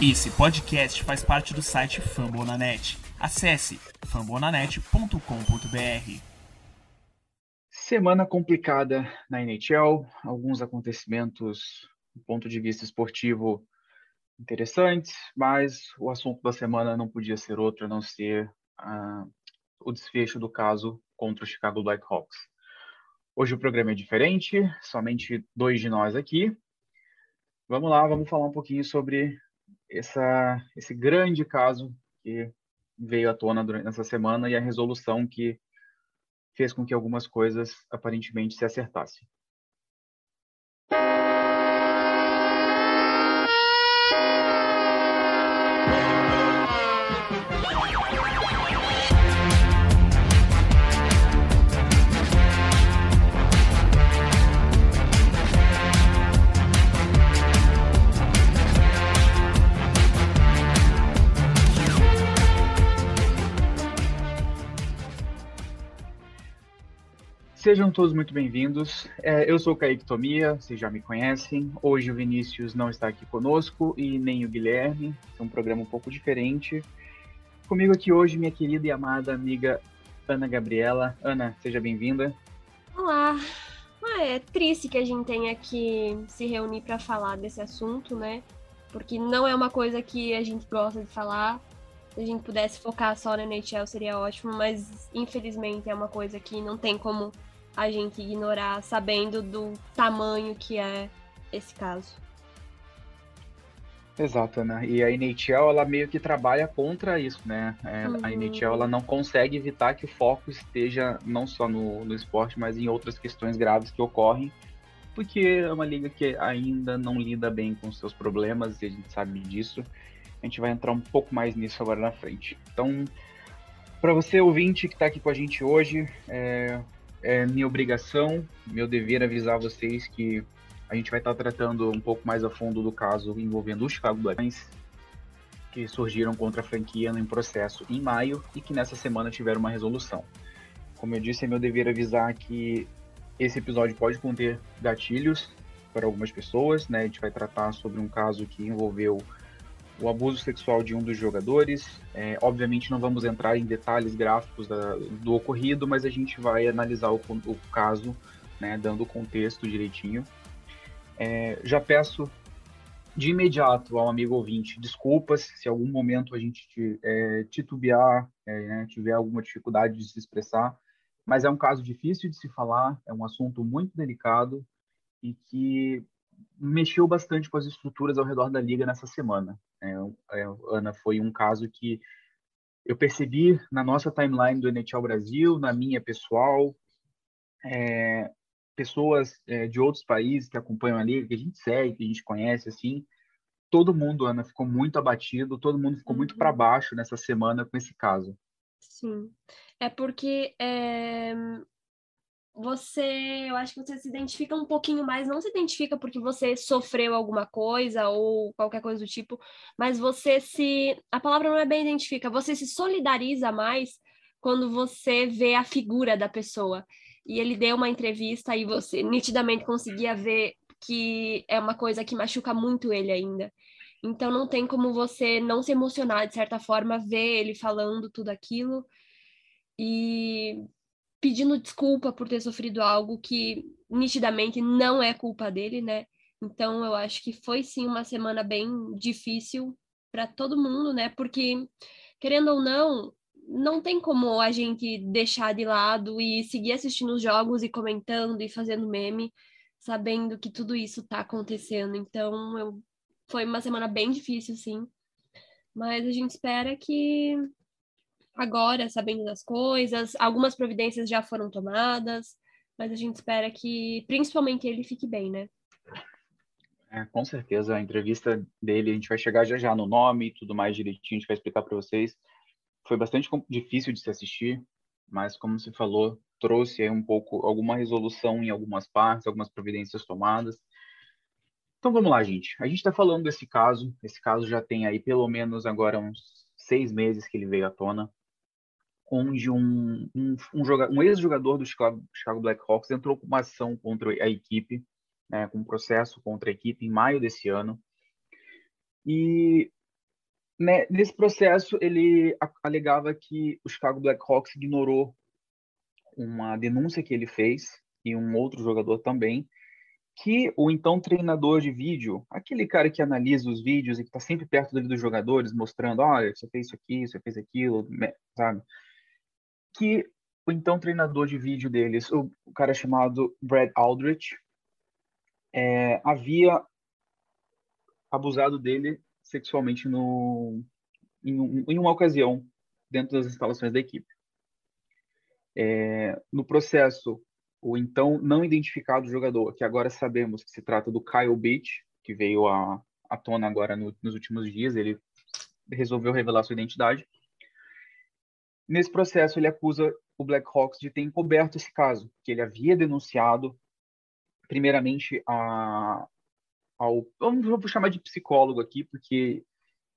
Esse podcast faz parte do site Fambonanet. Acesse fambonanet.com.br. Semana complicada na NHL, alguns acontecimentos do ponto de vista esportivo interessantes, mas o assunto da semana não podia ser outro a não ser uh, o desfecho do caso contra o Chicago Blackhawks. Hoje o programa é diferente, somente dois de nós aqui. Vamos lá, vamos falar um pouquinho sobre essa, esse grande caso que veio à tona durante essa semana e a resolução que fez com que algumas coisas aparentemente se acertassem. Sejam todos muito bem-vindos. É, eu sou o Kaique Tomia, vocês já me conhecem. Hoje o Vinícius não está aqui conosco e nem o Guilherme. É um programa um pouco diferente. Comigo aqui hoje, minha querida e amada amiga Ana Gabriela. Ana, seja bem-vinda. Olá. Ah, é triste que a gente tenha que se reunir para falar desse assunto, né? Porque não é uma coisa que a gente gosta de falar. Se a gente pudesse focar só na NHL seria ótimo, mas infelizmente é uma coisa que não tem como a gente ignorar sabendo do tamanho que é esse caso. Exato, né? E a NHL, ela meio que trabalha contra isso, né? É, uhum. A NHL, ela não consegue evitar que o foco esteja não só no, no esporte, mas em outras questões graves que ocorrem, porque é uma liga que ainda não lida bem com seus problemas, e a gente sabe disso. A gente vai entrar um pouco mais nisso agora na frente. Então, para você ouvinte que está aqui com a gente hoje, é, é minha obrigação, meu dever avisar vocês que a gente vai estar tratando um pouco mais a fundo do caso envolvendo os Chicago Blackhawks, que surgiram contra a franquia em processo em maio e que nessa semana tiveram uma resolução. Como eu disse, é meu dever avisar que esse episódio pode conter gatilhos para algumas pessoas, né? A gente vai tratar sobre um caso que envolveu o abuso sexual de um dos jogadores. É, obviamente não vamos entrar em detalhes gráficos da, do ocorrido, mas a gente vai analisar o, o caso, né, dando o contexto direitinho. É, já peço de imediato ao amigo ouvinte desculpas se algum momento a gente é, titubear, é, né, tiver alguma dificuldade de se expressar, mas é um caso difícil de se falar, é um assunto muito delicado e que mexeu bastante com as estruturas ao redor da liga nessa semana. É, é, Ana, foi um caso que eu percebi na nossa timeline do NHL Brasil, na minha pessoal, é, pessoas é, de outros países que acompanham a liga, que a gente segue, que a gente conhece, assim, todo mundo, Ana, ficou muito abatido, todo mundo ficou uhum. muito para baixo nessa semana com esse caso. Sim, é porque é, você, eu acho que você se identifica um pouquinho mais, não se identifica porque você sofreu alguma coisa ou qualquer coisa do tipo, mas você se, a palavra não é bem identifica, você se solidariza mais quando você vê a figura da pessoa. E ele deu uma entrevista e você nitidamente conseguia ver que é uma coisa que machuca muito ele ainda. Então não tem como você não se emocionar de certa forma ver ele falando tudo aquilo. E pedindo desculpa por ter sofrido algo que nitidamente não é culpa dele, né? Então eu acho que foi sim uma semana bem difícil para todo mundo, né? Porque querendo ou não, não tem como a gente deixar de lado e seguir assistindo os jogos e comentando e fazendo meme, sabendo que tudo isso tá acontecendo. Então, eu... foi uma semana bem difícil, sim. Mas a gente espera que agora, sabendo das coisas. Algumas providências já foram tomadas, mas a gente espera que, principalmente, ele fique bem, né? É, com certeza, a entrevista dele, a gente vai chegar já já no nome e tudo mais direitinho, a gente vai explicar para vocês. Foi bastante difícil de se assistir, mas como você falou, trouxe aí um pouco alguma resolução em algumas partes, algumas providências tomadas. Então vamos lá, gente. A gente está falando desse caso. Esse caso já tem aí pelo menos agora uns seis meses que ele veio à tona onde um, um, um, um ex-jogador do Chicago, Chicago Blackhawks entrou com uma ação contra a equipe, né, com um processo contra a equipe em maio desse ano. E né, nesse processo, ele alegava que o Chicago Blackhawks ignorou uma denúncia que ele fez e um outro jogador também, que o então treinador de vídeo, aquele cara que analisa os vídeos e que está sempre perto dos jogadores, mostrando, olha, você fez isso aqui, você fez aquilo, sabe? Que o então treinador de vídeo deles, o, o cara chamado Brad Aldrich, é, havia abusado dele sexualmente no, em, em, uma ocasião dentro das instalações da equipe. É, no processo, o então não identificado jogador, que agora sabemos que se trata do Kyle Beach, que veio à, à tona agora no, nos últimos dias, ele resolveu revelar sua identidade. Nesse processo, ele acusa o Blackhawks de ter encoberto esse caso, que ele havia denunciado, primeiramente, a, ao. Vamos chamar de psicólogo aqui, porque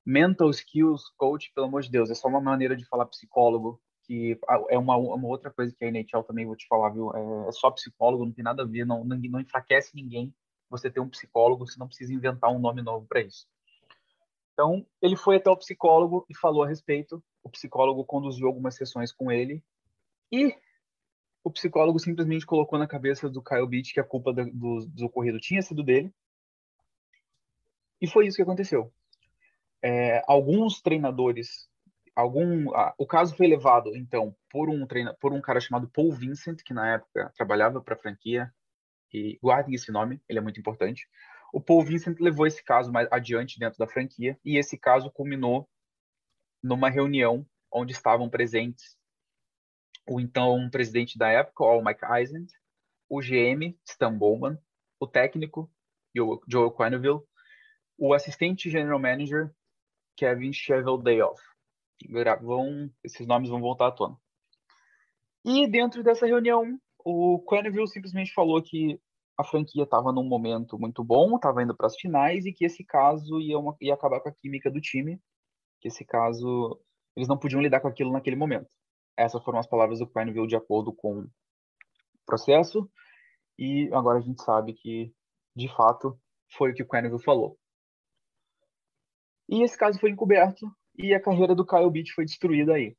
mental skills coach, pelo amor de Deus, é só uma maneira de falar psicólogo, que é uma, uma outra coisa que a NHL também vou te falar, viu? É, é só psicólogo, não tem nada a ver, não, não enfraquece ninguém você ter um psicólogo, você não precisa inventar um nome novo para isso. Então, ele foi até o psicólogo e falou a respeito. O psicólogo conduziu algumas sessões com ele e o psicólogo simplesmente colocou na cabeça do Kyle Beach que a culpa do, do, do ocorrido tinha sido dele e foi isso que aconteceu. É, alguns treinadores, algum, ah, o caso foi levado então por um treina, por um cara chamado Paul Vincent que na época trabalhava para a franquia e guardem esse nome, ele é muito importante. O Paul Vincent levou esse caso mais adiante dentro da franquia e esse caso culminou numa reunião onde estavam presentes o então presidente da época, o Mike Eisen, o GM, Stan Bowman, o técnico, Joe Quenneville, o assistente general manager Kevin Cheveldayoff. Vão, esses nomes vão voltar à tona. E dentro dessa reunião, o Quenneville simplesmente falou que a franquia estava num momento muito bom, estava indo para as finais e que esse caso ia, uma, ia acabar com a química do time, que esse caso eles não podiam lidar com aquilo naquele momento. Essas foram as palavras do Quenneville de acordo com o processo e agora a gente sabe que de fato foi o que o Quenneville falou. E esse caso foi encoberto e a carreira do Kyle Beach foi destruída aí,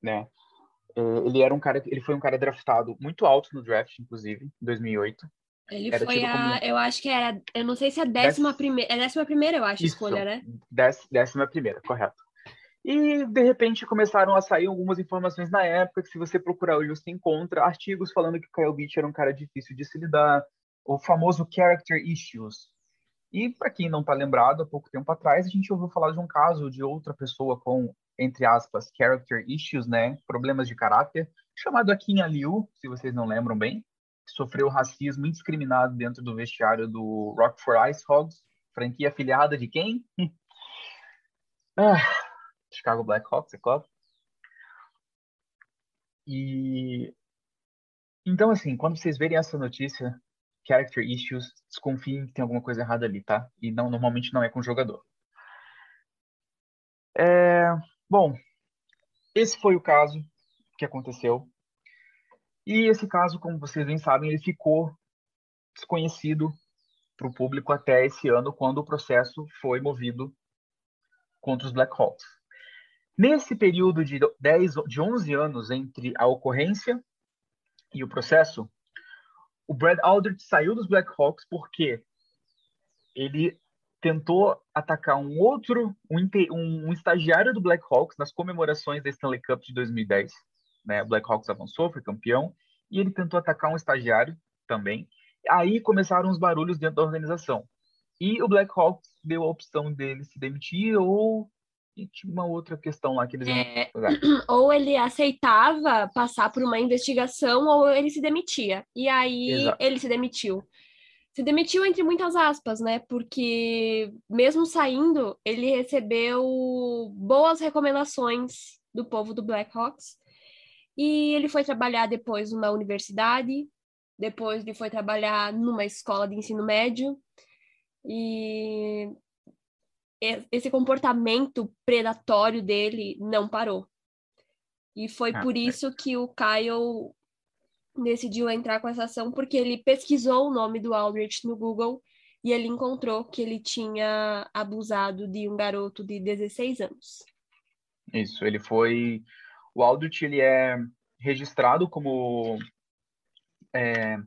né? É, ele era um cara, ele foi um cara draftado muito alto no draft, inclusive, em 2008. Ele era foi a, como... eu acho que era, eu não sei se é a décima primeira, é décima primeira, eu acho, Isso, escolha, né? décima primeira, correto. E, de repente, começaram a sair algumas informações na época que, se você procurar hoje, você encontra artigos falando que o Kyle Beach era um cara difícil de se lidar, o famoso character issues, e para quem não está lembrado, há pouco tempo atrás a gente ouviu falar de um caso de outra pessoa com, entre aspas, character issues, né, problemas de caráter, chamado Akin Aliu, se vocês não lembram bem, que sofreu racismo indiscriminado dentro do vestiário do Rockford Ice Hogs, franquia afiliada de quem? ah, Chicago Blackhawks, é claro. E então assim, quando vocês verem essa notícia, character issues, desconfiem que tem alguma coisa errada ali, tá? E não, normalmente não é com o jogador. É, bom, esse foi o caso que aconteceu. E esse caso, como vocês bem sabem, ele ficou desconhecido para o público até esse ano, quando o processo foi movido contra os Blackhawks. Nesse período de 10, de 11 anos entre a ocorrência e o processo, o Brad Aldrich saiu dos Blackhawks porque ele tentou atacar um outro, um, um, estagiário do Blackhawks nas comemorações da Stanley Cup de 2010. Né? O Blackhawks avançou, foi campeão, e ele tentou atacar um estagiário também. Aí começaram os barulhos dentro da organização. E o Blackhawks deu a opção dele se demitir ou e tinha uma outra questão lá que eles é, Ou ele aceitava passar por uma investigação, ou ele se demitia. E aí Exato. ele se demitiu. Se demitiu entre muitas aspas, né? Porque mesmo saindo, ele recebeu boas recomendações do povo do Blackhawks. E ele foi trabalhar depois numa universidade, depois ele foi trabalhar numa escola de ensino médio. E esse comportamento predatório dele não parou. E foi ah, por é. isso que o Kyle decidiu entrar com essa ação, porque ele pesquisou o nome do Aldrich no Google e ele encontrou que ele tinha abusado de um garoto de 16 anos. Isso, ele foi. O Aldrich ele é registrado como é,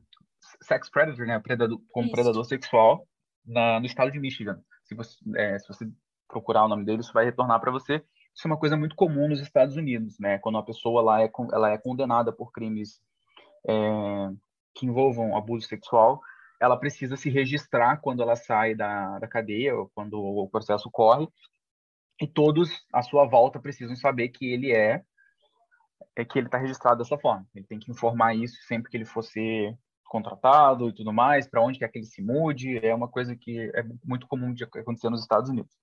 sex predator, né? Predador, como Isso. predador sexual na, no estado de Michigan. Se você, é, se você procurar o nome dele, isso vai retornar para você. Isso é uma coisa muito comum nos Estados Unidos, né? Quando uma pessoa lá é, ela é condenada por crimes é, que envolvam abuso sexual, ela precisa se registrar quando ela sai da, da cadeia, ou quando o processo corre, e todos à sua volta precisam saber que ele é, é que ele está registrado dessa forma. Ele tem que informar isso sempre que ele for ser contratado e tudo mais, para onde quer que ele se mude, é uma coisa que é muito comum de acontecer nos Estados Unidos.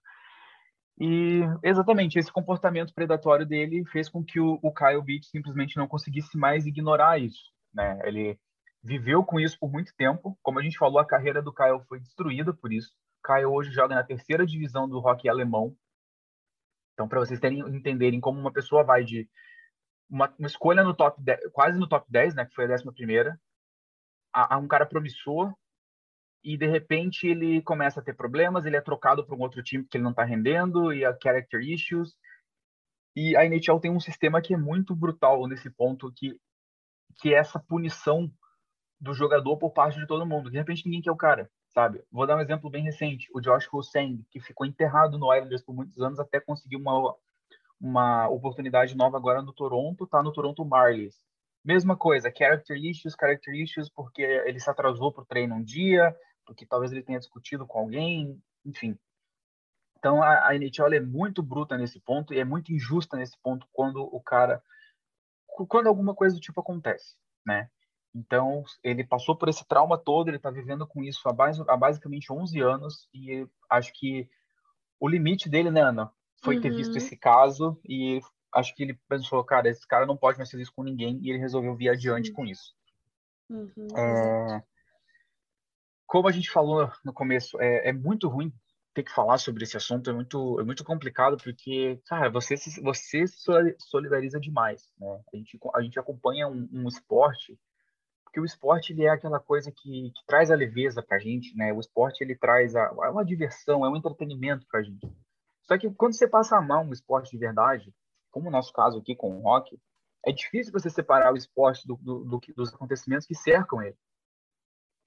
E exatamente esse comportamento predatório dele fez com que o, o Kyle Beach simplesmente não conseguisse mais ignorar isso. Né? Ele viveu com isso por muito tempo. Como a gente falou, a carreira do Kyle foi destruída por isso. Kyle hoje joga na terceira divisão do hockey alemão. Então, para vocês terem, entenderem como uma pessoa vai de uma, uma escolha no top 10, quase no top 10, né, que foi a décima primeira, a, a um cara promissor e de repente ele começa a ter problemas, ele é trocado para um outro time porque ele não está rendendo e a character issues. E a NHL tem um sistema que é muito brutal nesse ponto, que, que é essa punição do jogador por parte de todo mundo. De repente ninguém quer o cara, sabe? Vou dar um exemplo bem recente, o Josh Hossein, que ficou enterrado no Islanders por muitos anos até conseguir uma, uma oportunidade nova agora no Toronto, tá no Toronto Marlies. Mesma coisa, character issues, character issues, porque ele se atrasou para o treino um dia, porque talvez ele tenha discutido com alguém, enfim. Então a, a NHL é muito bruta nesse ponto e é muito injusta nesse ponto quando o cara, quando alguma coisa do tipo acontece, né? Então ele passou por esse trauma todo, ele está vivendo com isso há, há, basicamente 11 anos e acho que o limite dele, né, Ana, foi uhum. ter visto uhum. esse caso e acho que ele pensou, cara, esse cara não pode mais fazer isso com ninguém, e ele resolveu vir adiante uhum. com isso. Uhum. É... Como a gente falou no começo, é, é, muito ruim ter que falar sobre esse assunto, é muito, é muito complicado, porque, cara, você se, você solidariza demais, né? A gente, a gente acompanha um, um esporte, porque o esporte ele é aquela coisa que, que traz a leveza pra gente, né? O esporte ele traz a, é uma diversão, é um entretenimento pra gente. Só que quando você passa a mão um esporte de verdade, como o nosso caso aqui com o rock, é difícil você separar o esporte do, do, do, dos acontecimentos que cercam ele.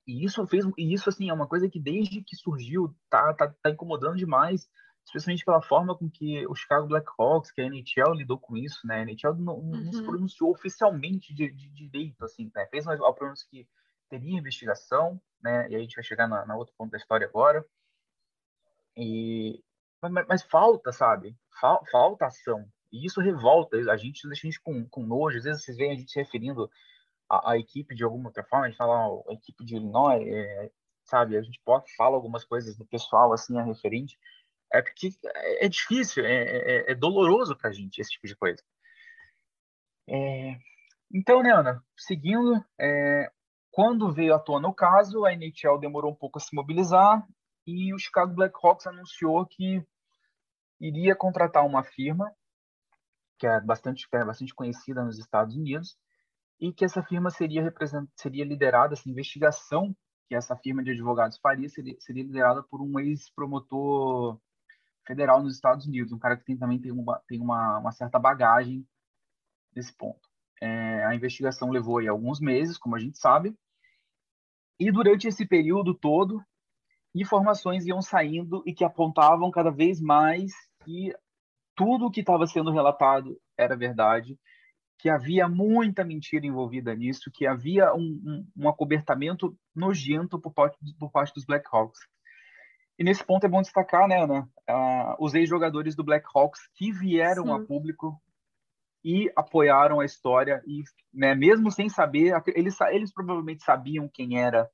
E isso fez, e isso assim é uma coisa que desde que surgiu tá, tá, tá incomodando demais, especialmente pela forma com que o Chicago Blackhawks, que a NHL lidou com isso, né? A NHL não, uhum. não se pronunciou oficialmente de, de, direito, assim, né? Fez uma, uma pronúncia que teria investigação, né? E aí a gente vai chegar na, na outro ponto da história agora. E mas, mas falta, sabe? Fal, falta ação, e isso revolta a gente, deixa a gente com, com nojo. Às vezes vocês veem a gente se referindo à, à equipe de alguma outra forma, a gente fala a equipe de Illinois, é, sabe? A gente pode falar algumas coisas do pessoal assim a referente. É porque é, é difícil, é, é, é doloroso para a gente esse tipo de coisa. É... Então, né, Ana, seguindo, é... quando veio à tona o caso, a NHL demorou um pouco a se mobilizar e o Chicago Blackhawks anunciou que iria contratar uma firma que é bastante, que é bastante conhecida nos Estados Unidos, e que essa firma seria, seria liderada, essa investigação que essa firma de advogados faria seria, seria liderada por um ex-promotor federal nos Estados Unidos, um cara que tem, também tem, uma, tem uma, uma certa bagagem nesse ponto. É, a investigação levou aí alguns meses, como a gente sabe, e durante esse período todo, informações iam saindo e que apontavam cada vez mais que tudo o que estava sendo relatado era verdade, que havia muita mentira envolvida nisso, que havia um, um, um acobertamento nojento por parte, por parte dos Blackhawks. E nesse ponto é bom destacar, né, Ana, uh, os ex-jogadores do Blackhawks que vieram Sim. a público e apoiaram a história e, né, mesmo sem saber, eles, eles provavelmente sabiam quem era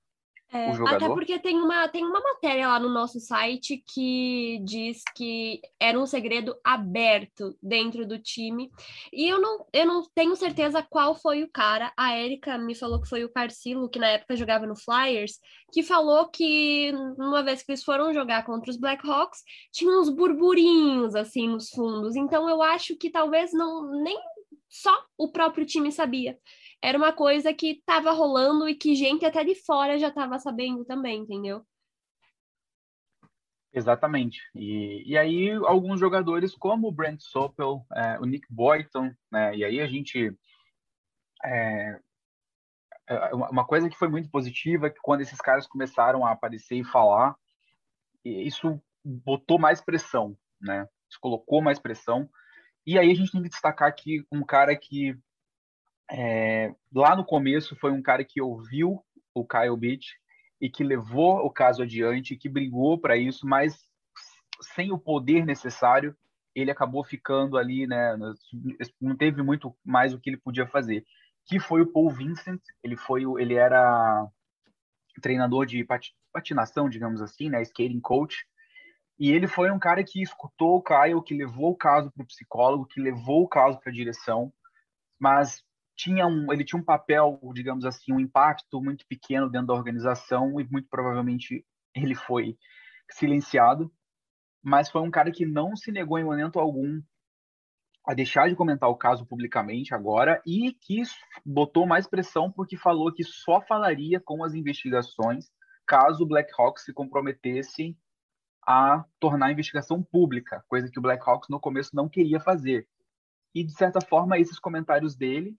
é, até porque tem uma, tem uma matéria lá no nosso site que diz que era um segredo aberto dentro do time. E eu não, eu não tenho certeza qual foi o cara. A Erika me falou que foi o Carcilo, que na época jogava no Flyers, que falou que uma vez que eles foram jogar contra os Blackhawks, tinha uns burburinhos assim nos fundos. Então eu acho que talvez não nem só o próprio time sabia era uma coisa que estava rolando e que gente até de fora já estava sabendo também, entendeu? Exatamente. E, e aí alguns jogadores como o Brent Sopel, é, o Nick Boyton, né? E aí a gente é, é uma coisa que foi muito positiva é que quando esses caras começaram a aparecer e falar, isso botou mais pressão, né? Isso colocou mais pressão. E aí a gente tem que destacar aqui um cara que é, lá no começo foi um cara que ouviu o Kyle Beach e que levou o caso adiante, que brigou para isso, mas sem o poder necessário, ele acabou ficando ali, né? Não teve muito mais o que ele podia fazer. Que foi o Paul Vincent. Ele foi, ele era treinador de patinação, digamos assim, né? Skating coach. E ele foi um cara que escutou o Kyle, que levou o caso para o psicólogo, que levou o caso para a direção, mas tinha um, ele tinha um papel, digamos assim, um impacto muito pequeno dentro da organização e muito provavelmente ele foi silenciado. Mas foi um cara que não se negou em momento algum a deixar de comentar o caso publicamente agora e que botou mais pressão porque falou que só falaria com as investigações caso o Black Hawks se comprometesse a tornar a investigação pública, coisa que o Black Hawks no começo não queria fazer. E, de certa forma, esses comentários dele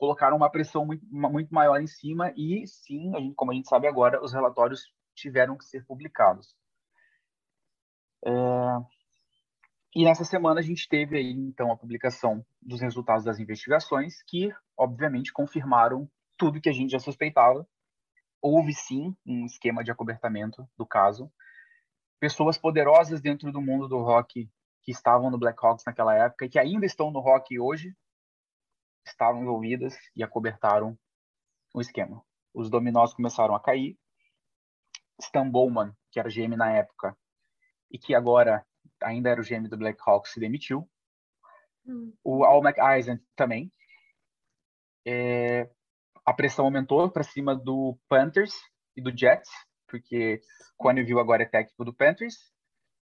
colocaram uma pressão muito, muito maior em cima e, sim, a gente, como a gente sabe agora, os relatórios tiveram que ser publicados. É... E nessa semana a gente teve aí, então, a publicação dos resultados das investigações que, obviamente, confirmaram tudo que a gente já suspeitava. Houve, sim, um esquema de acobertamento do caso pessoas poderosas dentro do mundo do rock que estavam no Blackhawks naquela época e que ainda estão no rock hoje estavam envolvidas e acobertaram o esquema. Os dominós começaram a cair. Stan Bowman, que era GM na época e que agora ainda era o GM do Blackhawks, se demitiu. Hum. O Al McEisen também. É, a pressão aumentou para cima do Panthers e do Jets porque Quenneville agora é técnico do Panthers.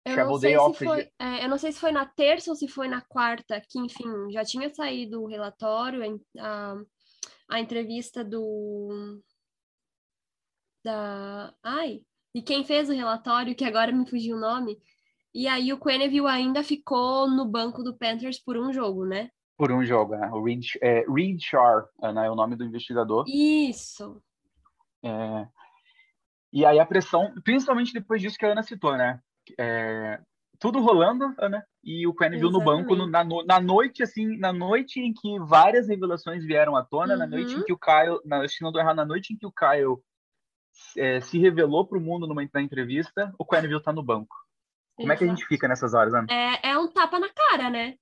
Eu não, sei se foi, é, eu não sei se foi na terça ou se foi na quarta, que, enfim, já tinha saído o relatório, a, a entrevista do. Da. Ai! E quem fez o relatório, que agora me fugiu o nome. E aí o Quenneville ainda ficou no banco do Panthers por um jogo, né? Por um jogo, né? O Reed, é, Reed Shar, né? é o nome do investigador. Isso. É, e aí a pressão, principalmente depois disso que a Ana citou, né? É, tudo rolando, Ana, e o Quenneville no banco no, na, na, noite, assim, na noite em que várias revelações vieram à tona, uhum. na noite em uhum. que o Kyle, na, se não tô errado, na noite em que o Kyle é, se revelou para o mundo numa na entrevista, o Quenneville está no banco. Como Exato. é que a gente fica nessas horas, Ana? É, é um tapa na cara, né?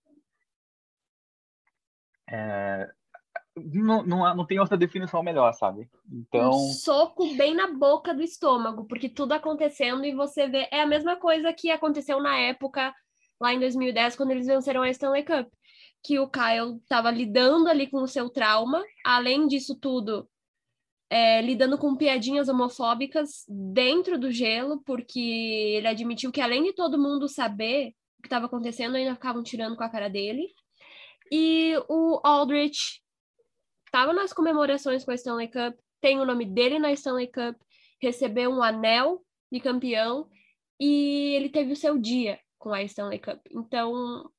É, não, não, não tem outra definição melhor, sabe? Então. Um soco bem na boca do estômago, porque tudo acontecendo e você vê. É a mesma coisa que aconteceu na época, lá em 2010, quando eles venceram a Stanley Cup. Que o Kyle estava lidando ali com o seu trauma, além disso tudo, é, lidando com piadinhas homofóbicas dentro do gelo, porque ele admitiu que, além de todo mundo saber o que estava acontecendo, ainda ficavam tirando com a cara dele. E o Aldrich estava nas comemorações com a Stanley Cup, tem o nome dele na Stanley Cup, recebeu um anel de campeão e ele teve o seu dia com a Stanley Cup. Então,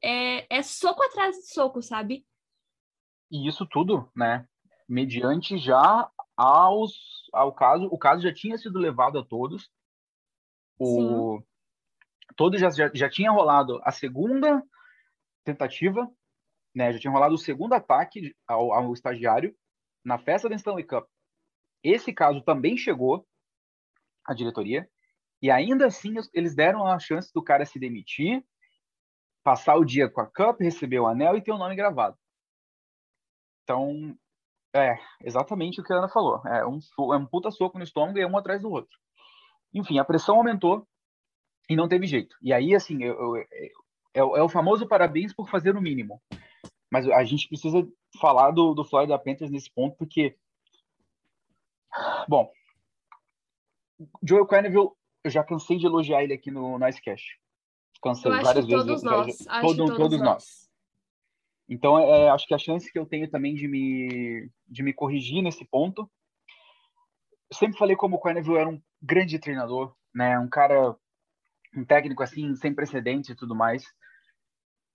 é, é soco atrás de soco, sabe? E isso tudo, né? Mediante já aos, ao caso, o caso já tinha sido levado a todos. O, Sim. todo já, já, já tinha rolado a segunda tentativa né, já tinha rolado o segundo ataque ao, ao estagiário na festa da Stanley Cup. Esse caso também chegou à diretoria e ainda assim eles deram a chance do cara se demitir, passar o dia com a Cup, receber o anel e ter o nome gravado. Então, é exatamente o que a Ana falou. É um, é um puta soco no estômago e é um atrás do outro. Enfim, a pressão aumentou e não teve jeito. E aí, assim, eu, eu, eu, é, é o famoso parabéns por fazer o mínimo. Mas a gente precisa falar do, do Florida Panthers nesse ponto, porque. Bom, Joel Quenneville, eu já cansei de elogiar ele aqui no Nicecast. Cansei várias vezes. Todos nós. Todo, todos, todos nós. nós. Então, é, acho que a chance que eu tenho também de me, de me corrigir nesse ponto. Eu sempre falei como o Quenneville era um grande treinador, né? Um cara um técnico assim, sem precedentes e tudo mais.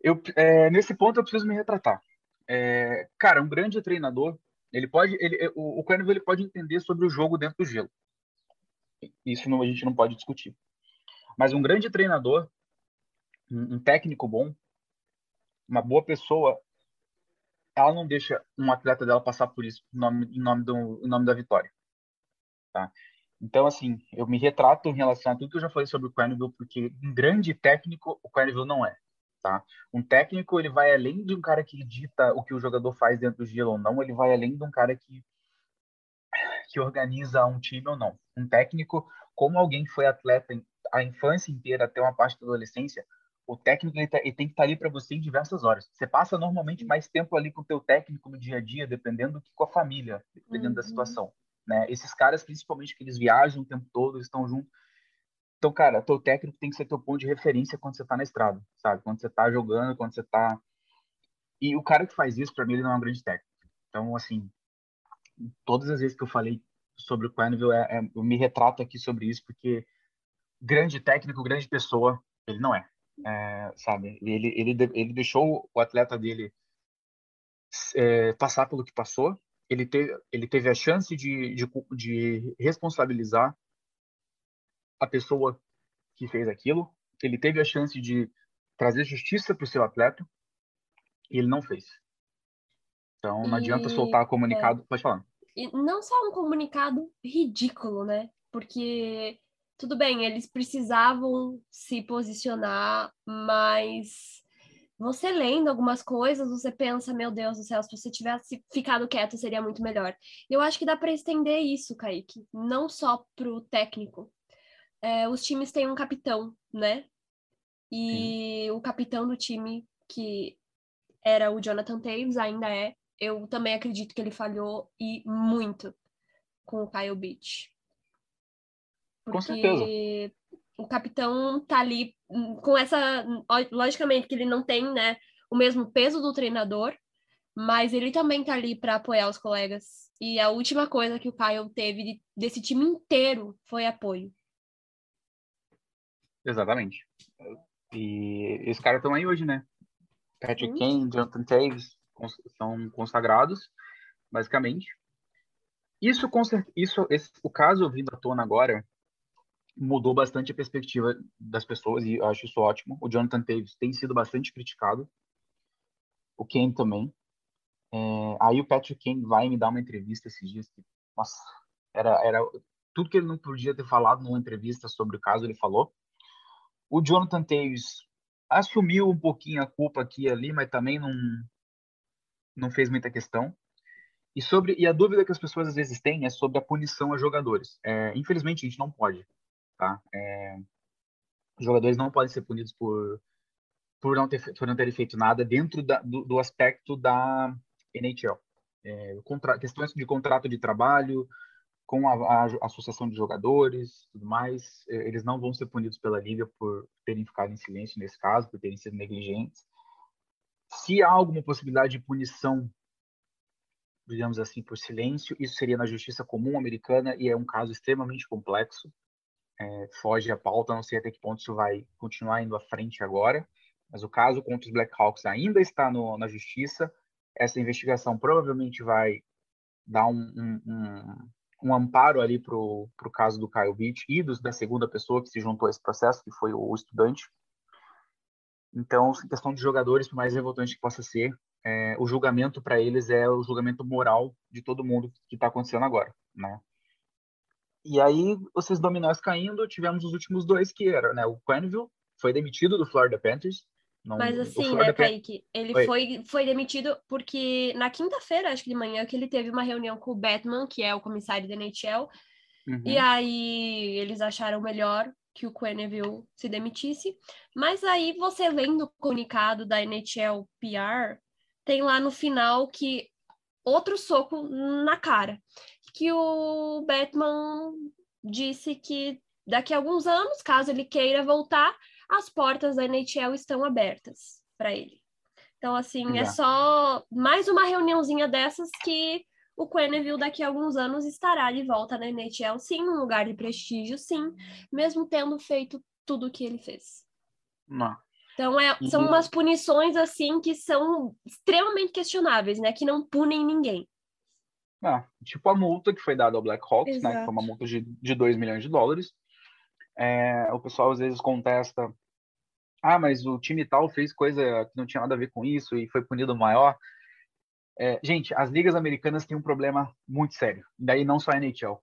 Eu, é, nesse ponto eu preciso me retratar. É, cara, um grande treinador, ele pode, ele, o, o ele pode entender sobre o jogo dentro do gelo. Isso não, a gente não pode discutir. Mas um grande treinador, um, um técnico bom, uma boa pessoa, ela não deixa um atleta dela passar por isso em nome, em nome, do, em nome da vitória. Tá? Então, assim, eu me retrato em relação a tudo que eu já falei sobre o Quenneville, porque um grande técnico, o Quenneville não é. Tá? Um técnico, ele vai além de um cara que dita o que o jogador faz dentro do gelo ou não, ele vai além de um cara que, que organiza um time ou não. Um técnico, como alguém que foi atleta a infância inteira até uma parte da adolescência, o técnico ele, tá, ele tem que estar tá ali para você em diversas horas. Você passa normalmente mais tempo ali com o teu técnico no dia a dia, dependendo do que com a família, dependendo uhum. da situação. Né? Esses caras, principalmente, que eles viajam o tempo todo, eles estão juntos. Então, cara, teu técnico tem que ser teu ponto de referência quando você está na estrada, sabe? Quando você está jogando, quando você está E o cara que faz isso, para mim, ele não é um grande técnico. Então, assim, todas as vezes que eu falei sobre o Quenneville, é, é, eu me retrato aqui sobre isso, porque grande técnico, grande pessoa, ele não é. é sabe? Ele, ele, ele deixou o atleta dele é, passar pelo que passou, ele teve, ele teve a chance de, de, de responsabilizar a pessoa que fez aquilo, ele teve a chance de trazer justiça para o seu atleta e ele não fez. Então não e... adianta soltar comunicado. É. Pode falar. E não só um comunicado ridículo, né? Porque tudo bem, eles precisavam se posicionar, mas você lendo algumas coisas, você pensa, meu Deus do céu, se você tivesse ficado quieto seria muito melhor. Eu acho que dá para estender isso, Kaique, não só pro técnico. É, os times têm um capitão, né? E Sim. o capitão do time, que era o Jonathan Taves, ainda é, eu também acredito que ele falhou e muito com o Kyle Beach. Porque com certeza. o capitão tá ali hum, com essa. Logicamente que ele não tem, né, o mesmo peso do treinador, mas ele também tá ali para apoiar os colegas. E a última coisa que o Kyle teve desse time inteiro foi apoio. Exatamente. E esses caras estão aí hoje, né? Patrick hum. Kane, Jonathan Taves são consagrados, basicamente. Isso, isso esse, o caso vindo à tona agora mudou bastante a perspectiva das pessoas e eu acho isso ótimo. O Jonathan Taves tem sido bastante criticado, o Kane também. É, aí o Patrick Kane vai me dar uma entrevista esses dias que, nossa, era, era tudo que ele não podia ter falado numa entrevista sobre o caso, ele falou. O Jonathan Taves assumiu um pouquinho a culpa aqui e ali, mas também não, não fez muita questão. E sobre e a dúvida que as pessoas às vezes têm é sobre a punição a jogadores. É, infelizmente a gente não pode, tá? É, os jogadores não podem ser punidos por por não ter por não terem feito nada dentro da, do, do, aspecto da NHL. É, contra, questões de contrato de trabalho, com a, a, associação de jogadores, tudo mais, é, eles não vão ser punidos pela liga por terem ficado em silêncio nesse caso, por terem sido negligentes. Se há alguma possibilidade de punição, digamos assim, por silêncio, isso seria na justiça comum americana e é um caso extremamente complexo. É, foge a pauta, não sei até que ponto isso vai continuar indo à frente agora, mas o caso contra os Blackhawks ainda está no, na justiça. Essa investigação provavelmente vai dar um, um, um um amparo ali para o caso do Kyle Beach e dos, da segunda pessoa que se juntou a esse processo, que foi o estudante. Então, questão de jogadores, por mais revoltante que possa ser, é, o julgamento para eles é o julgamento moral de todo mundo que está acontecendo agora, né? E aí, esses dominós caindo, tivemos os últimos dois que eram, né? O Quenneville foi demitido do Florida Panthers, não, Mas assim, né, Kaique, ele foi, foi demitido porque na quinta-feira, acho que de manhã, que ele teve uma reunião com o Batman, que é o comissário da NHL, uhum. e aí eles acharam melhor que o Quenneville se demitisse. Mas aí você lendo o comunicado da NHL PR, tem lá no final que outro soco na cara, que o Batman disse que daqui a alguns anos, caso ele queira voltar, as portas da NHL estão abertas para ele. Então, assim, é só mais uma reuniãozinha dessas que o Quenneville daqui a alguns anos estará de volta na NHL, sim, um lugar de prestígio, sim, mesmo tendo feito tudo que ele fez. Não. Então, é, são E- umas punições, assim, que são extremamente questionáveis, né? Que não punem ninguém. Ah, tipo a multa que foi dada ao Blackhawks, né? Que foi uma multa de, de 2 milhões de dólares. É, o pessoal às vezes contesta. Ah, mas o time tal fez coisa que não tinha nada a ver com isso e foi punido maior. É, gente, as ligas americanas têm um problema muito sério. Daí não só a NHL.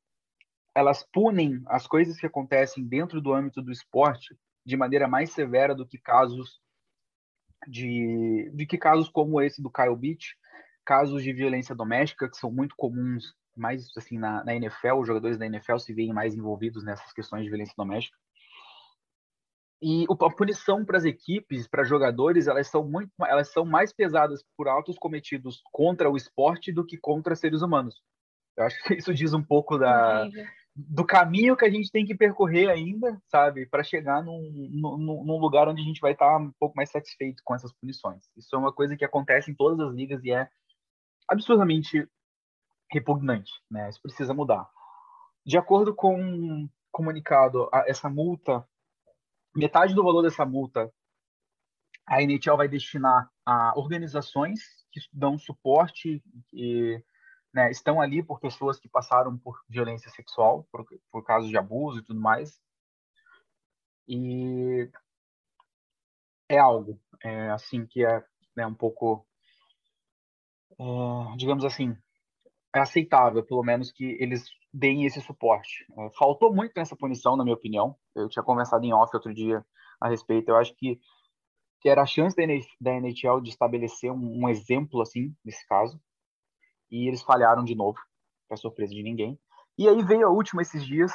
Elas punem as coisas que acontecem dentro do âmbito do esporte de maneira mais severa do que casos de, de que casos como esse do Kyle Beach, casos de violência doméstica que são muito comuns, mais assim na, na NFL, os jogadores da NFL se veem mais envolvidos nessas questões de violência doméstica. E a punição para as equipes, para jogadores, elas são muito, elas são mais pesadas por autos cometidos contra o esporte do que contra seres humanos. Eu acho que isso diz um pouco da, do caminho que a gente tem que percorrer ainda, sabe, para chegar num, num, num lugar onde a gente vai estar um pouco mais satisfeito com essas punições. Isso é uma coisa que acontece em todas as ligas e é absurdamente repugnante, né? Isso precisa mudar. De acordo com um comunicado, essa multa, metade do valor dessa multa, a NHL vai destinar a organizações que dão suporte e né, estão ali por pessoas que passaram por violência sexual, por, por casos de abuso e tudo mais. E é algo, é, assim, que é né, um pouco, é, digamos assim, é aceitável, pelo menos, que eles deem esse suporte. É, faltou muito nessa punição, na minha opinião. Eu tinha conversado em off outro dia a respeito. Eu acho que, que era a chance da NHL de estabelecer um, um exemplo, assim, nesse caso e eles falharam de novo, para surpresa de ninguém. E aí veio a última esses dias,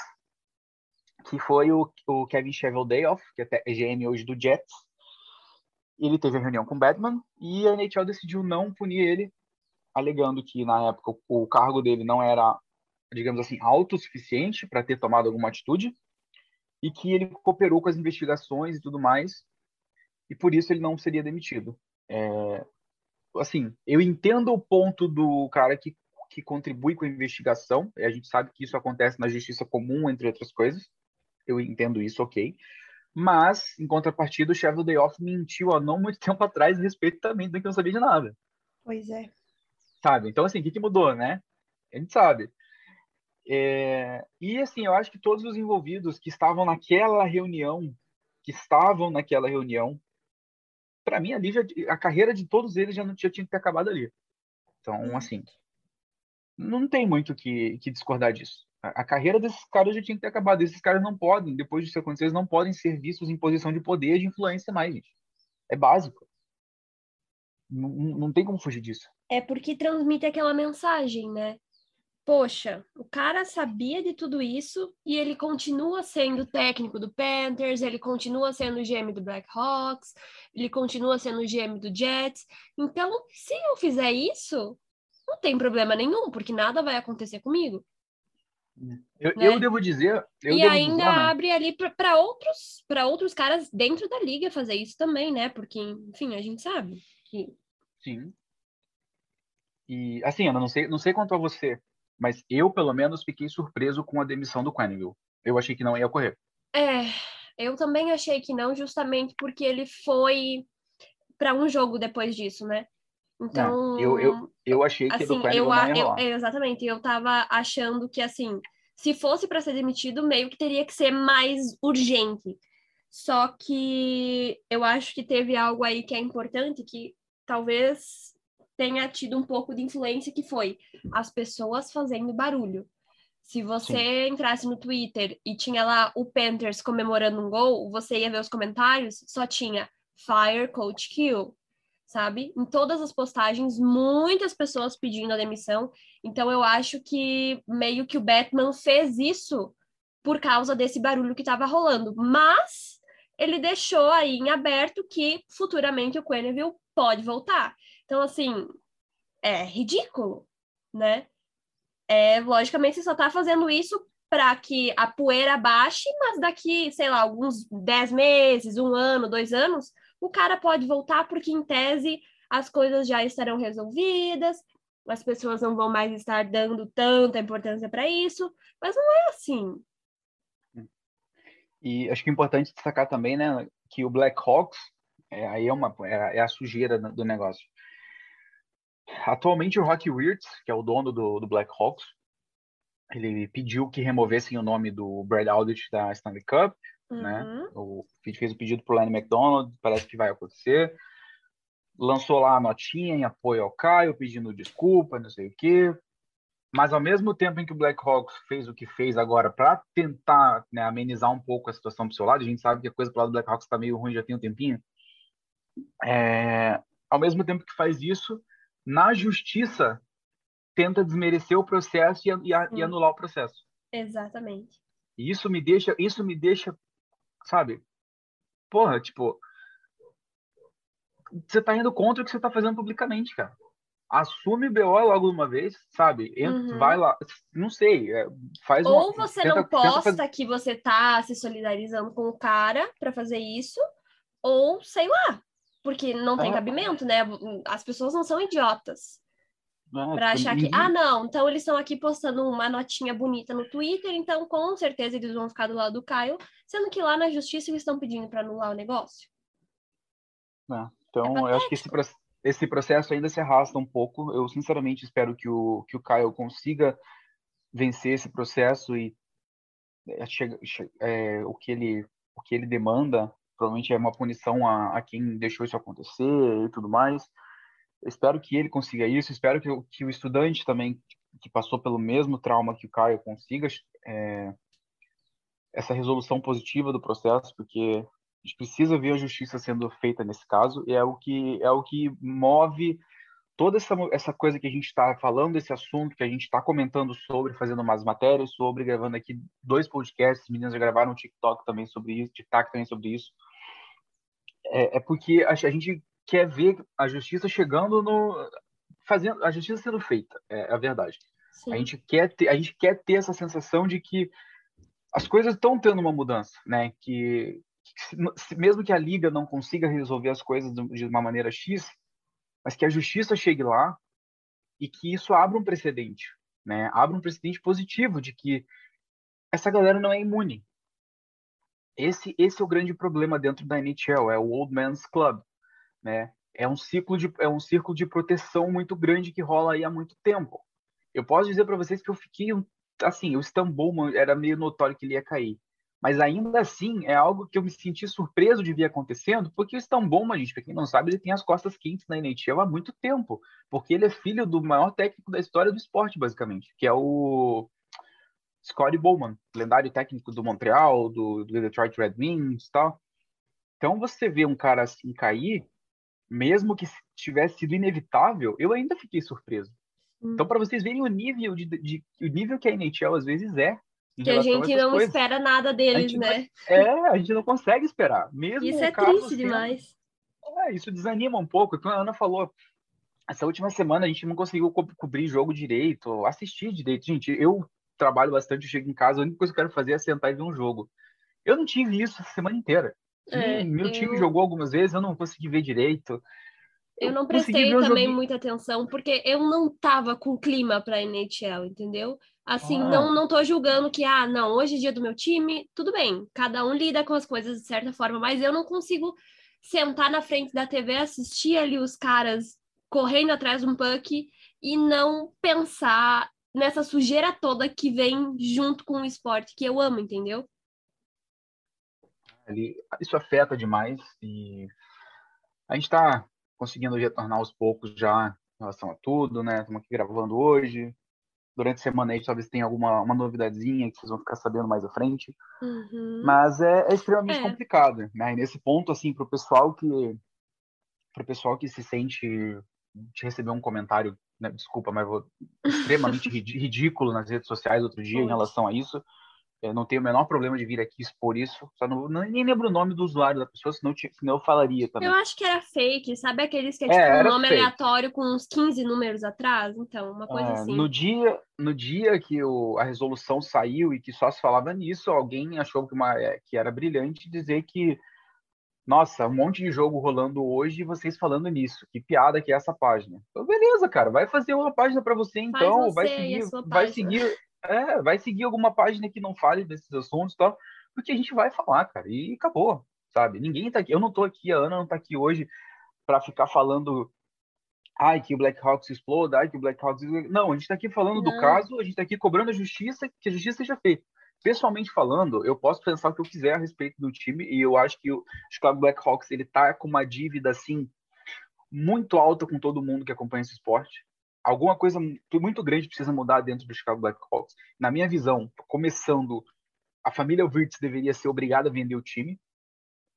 que foi o, o Kevin Cheveldayoff, que é GM hoje do Jets. Ele teve a reunião com o Batman e a NHL decidiu não punir ele, alegando que na época o, cargo dele não era, digamos assim, autossuficiente para ter tomado alguma atitude e que ele cooperou com as investigações e tudo mais, e por isso ele não seria demitido. É, assim, eu entendo o ponto do cara que, que contribui com a investigação. A gente sabe que isso acontece na justiça comum, entre outras coisas. Eu entendo isso, ok. Mas, em contrapartida, o chefe do Day Off mentiu há não muito tempo atrás a respeito também do que não sabia de nada. Pois é. Sabe? Então, assim, o que, que mudou, né? A gente sabe. É, E, assim, eu acho que todos os envolvidos que estavam naquela reunião, que estavam naquela reunião, para mim ali já, a carreira de todos eles já não tinha, tinha que ter acabado ali. Então, assim, não tem muito que, que discordar disso. A, a carreira desses caras já tinha que ter acabado. Esses caras não podem, depois disso acontecer, eles não podem ser vistos em posição de poder e de influência mais, gente. É básico. Não, não tem como fugir disso. É porque transmite aquela mensagem, né? Poxa, o cara sabia de tudo isso e ele continua sendo técnico do Panthers, ele continua sendo GM do Blackhawks, ele continua sendo GM do Jets. Então, se eu fizer isso, não tem problema nenhum, porque nada vai acontecer comigo. Eu, Né? eu devo dizer. Eu e devo ainda dizer, né? abre ali para outros para outros caras dentro da liga fazer isso também, né? Porque, enfim, a gente sabe que Sim. E assim, Ana, não sei, não sei quanto a você, mas eu, pelo menos, fiquei surpreso com a demissão do Quenneville. Eu achei que não ia ocorrer. É, eu também achei que não, justamente porque ele foi para um jogo depois disso, né? Então, eu- eu- Eu achei que do assim, Quenneville eu, não ia eu- rolar. é, exatamente, eu tava achando que assim, se fosse para ser demitido, meio que teria que ser mais urgente. Só que eu acho que teve algo aí que é importante que talvez tenha tido um pouco de influência que foi as pessoas fazendo barulho. Se você entrasse no Twitter e tinha lá o Panthers comemorando um gol, você ia ver os comentários, só tinha Fire Coach Kill, sabe? Em todas as postagens, muitas pessoas pedindo a demissão. Então eu acho que meio que o Batman fez isso por causa desse barulho que estava rolando. Mas ele deixou aí em aberto que futuramente o Quenneville pode voltar. Então, assim, é ridículo, né? É, logicamente, você só tá fazendo isso para que a poeira baixe, mas daqui, sei lá, alguns 10 meses, um ano, dois anos, o cara pode voltar porque, em tese, as coisas já estarão resolvidas, as pessoas não vão mais estar dando tanta importância para isso, mas não é assim. E acho que é importante destacar também, né, que o Black Hawks, é, aí é, uma, é, é, a sujeira do negócio. Atualmente o Rocky Wirtz, que é o dono do, do Black Hawks, ele pediu que removessem o nome do Brad Aldrich da Stanley Cup, né? uhum. né? O fez o pedido para o Lenny McDonald, parece que vai acontecer. Lançou lá a notinha em apoio ao Caio, pedindo desculpa, não sei o quê. Mas ao mesmo tempo em que o Blackhawks fez o que fez agora para tentar né, amenizar um pouco a situação pro seu lado, a gente sabe que a coisa pro lado do Blackhawks está meio ruim já tem um tempinho. É, ao mesmo tempo que faz isso, na justiça tenta desmerecer o processo e, e, e anular o processo. Exatamente. E isso me deixa, isso me deixa, sabe? Porra, tipo, você tá indo contra o que você tá fazendo publicamente, cara assume BO logo uma vez, sabe? Entra, uhum. Vai lá, não sei, é, faz Ou uma, você tenta, não posta fazer... que você tá se solidarizando com o cara para fazer isso, ou sei lá, porque não tem é. cabimento, né? As pessoas não são idiotas. É, para achar que, ah, não, então eles estão aqui postando uma notinha bonita no Twitter, então com certeza eles vão ficar do lado do Caio, sendo que lá na justiça eles estão pedindo para anular o negócio. É, então, é eu acho que esse, esse processo ainda se arrasta um pouco. Eu sinceramente espero que o que o Kyle consiga vencer esse processo e é, é, o que ele o que ele demanda provavelmente é uma punição a, a quem deixou isso acontecer e tudo mais. Eu espero que ele consiga isso. Espero que, que o estudante também que passou pelo mesmo trauma que o Caio consiga é, essa resolução positiva do processo, porque a gente precisa ver a justiça sendo feita nesse caso e é o que é o que move toda essa, essa coisa que a gente está falando, esse assunto que a gente está comentando sobre, fazendo umas matérias sobre, gravando aqui dois podcasts, meninas já gravaram um TikTok também sobre isso, TikTok também sobre isso. É, é porque a, a, gente quer ver a justiça chegando no fazendo a justiça sendo feita, é, é a verdade. Sim. A gente quer ter, a gente quer ter essa sensação de que as coisas estão tendo uma mudança, né? Que mesmo que a liga não consiga resolver as coisas de uma maneira X, mas que a justiça chegue lá e que isso abra um precedente, né? Abra um precedente positivo de que essa galera não é imune. Esse esse é o grande problema dentro da NHL, é o old man's club, né? É um ciclo de é um círculo de proteção muito grande que rola aí há muito tempo. Eu posso dizer para vocês que eu fiquei assim, o Stambol era meio notório que ele ia cair. Mas ainda assim, é algo que eu me senti surpreso de ver acontecendo, porque o Stan Bowman, gente, para quem não sabe, ele tem as costas quentes na NHL há muito tempo, porque ele é filho do maior técnico da história do esporte, basicamente, que é o Scotty Bowman, lendário técnico do Montreal, do, do Detroit Red Wings e tal. Então, você vê um cara assim cair, mesmo que tivesse sido inevitável, eu ainda fiquei surpreso. Então, para vocês verem o nível de, de, o nível que a NHL às vezes é, que a gente a não coisas. espera nada deles, né? Não, é, a gente não consegue esperar. Mesmo isso é triste sendo, demais. É, isso desanima um pouco. Como a Ana falou, essa última semana a gente não conseguiu co cobrir jogo direito, assistir direito. Gente, eu trabalho bastante, eu chego em casa, a única coisa que eu quero fazer é sentar e ver um jogo. Eu não tive isso a semana inteira. É, meu eu... time jogou algumas vezes, eu não consegui ver direito. Eu não prestei também muita atenção, porque eu não tava com clima para NHL, entendeu? Assim, ah. não, não tô julgando que, ah, não, hoje é dia do meu time, tudo bem, cada um lida com as coisas de certa forma, mas eu não consigo sentar na frente da TV, assistir ali os caras correndo atrás de um puck e não pensar nessa sujeira toda que vem junto com o esporte que eu amo, entendeu? Isso afeta demais e a gente está conseguindo retornar aos poucos já em relação a tudo, né? Estamos aqui gravando hoje, durante a semana aí talvez tenha alguma uma novidadezinha que vocês vão ficar sabendo mais à frente. Uhum. Mas é, é extremamente é. complicado, né? E nesse ponto, assim, para o pessoal que para o pessoal que se sente de receber um comentário, né, desculpa, mas vou, extremamente ridículo nas redes sociais outro dia em relação a isso. Eu não tenho o menor problema de vir aqui expor isso. Só não, nem lembro o nome do usuário da pessoa, senão, senão eu falaria também. Eu acho que era fake, sabe aqueles que é, é tipo um nome fake. aleatório com uns 15 números atrás? Então, uma coisa é, assim. No dia, no dia que o, a resolução saiu e que só se falava nisso, alguém achou que, uma, é, que era brilhante dizer que nossa, um monte de jogo rolando hoje e vocês falando nisso. Que piada que é essa página. Então, beleza, cara, vai fazer uma página para você então, você vai seguir, vai seguir é, vai seguir alguma página que não fale desses assuntos, tá? porque a gente vai falar, cara, e acabou, sabe? Ninguém tá aqui, eu não tô aqui, a Ana não tá aqui hoje para ficar falando ai, que o Blackhawks exploda, ai, que o Blackhawks... Não, a gente tá aqui falando não. do caso, a gente tá aqui cobrando a justiça, que a justiça seja feita. Pessoalmente falando, eu posso pensar o que eu quiser a respeito do time, e eu acho que o Chicago Blackhawks, ele tá com uma dívida, assim, muito alta com todo mundo que acompanha esse esporte. Alguma coisa muito grande precisa mudar dentro do Chicago Blackhawks. Na minha visão, começando, a família Wirtz deveria ser obrigada a vender o time,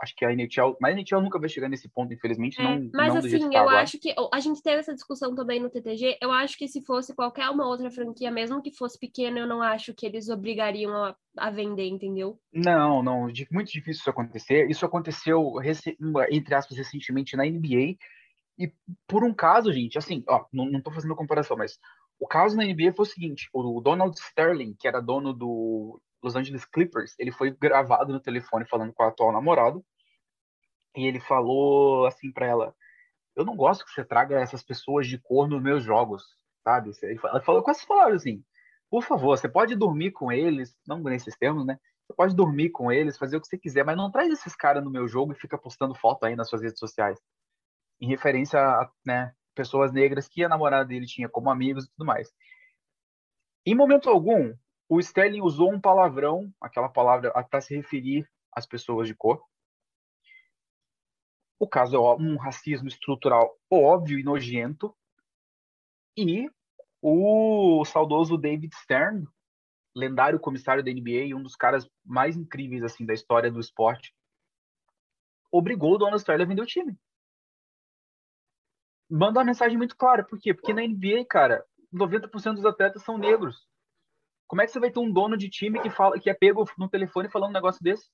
acho que a NHL, mas a NHL nunca vai chegar nesse ponto, infelmente, é, não Mas não assim, eu acho que a gente teve essa discussão também no TTG, eu acho que se fosse qualquer uma outra franquia, mesmo que fosse pequena, eu não acho que eles obrigariam a, a vender, entendeu? Não, não, muito difícil isso acontecer. Isso aconteceu, entre aspas, recentemente na NBA, e por um caso, gente, assim, ó, não, não tô fazendo comparação, mas o caso na NBA foi o seguinte, o Donald Sterling, que era dono do Los Angeles Clippers, ele foi gravado no telefone falando com a atual namorado, e ele falou assim para ela: Eu não gosto que você traga essas pessoas de cor nos meus jogos, sabe? Ela falou com essas palavras assim: Por favor, você pode dormir com eles, não nesses termos, né? Você pode dormir com eles, fazer o que você quiser, mas não traz esses caras no meu jogo e fica postando foto aí nas suas redes sociais. Em referência a né, pessoas negras que a namorada dele tinha como amigos e tudo mais. Em momento algum, o Sterling usou um palavrão, aquela palavra para se referir às pessoas de cor. O caso é um racismo estrutural óbvio e nojento. E o saudoso David Stern, lendário comissário da NBA e um dos caras mais incríveis assim da história do esporte, obrigou o Donald Sterling a vender o time. Manda uma mensagem muito clara. Por quê? Porque na NBA, cara, 90% dos atletas são negros. Como é que você vai ter um dono de time que fala que é pego no telefone falando um negócio desse?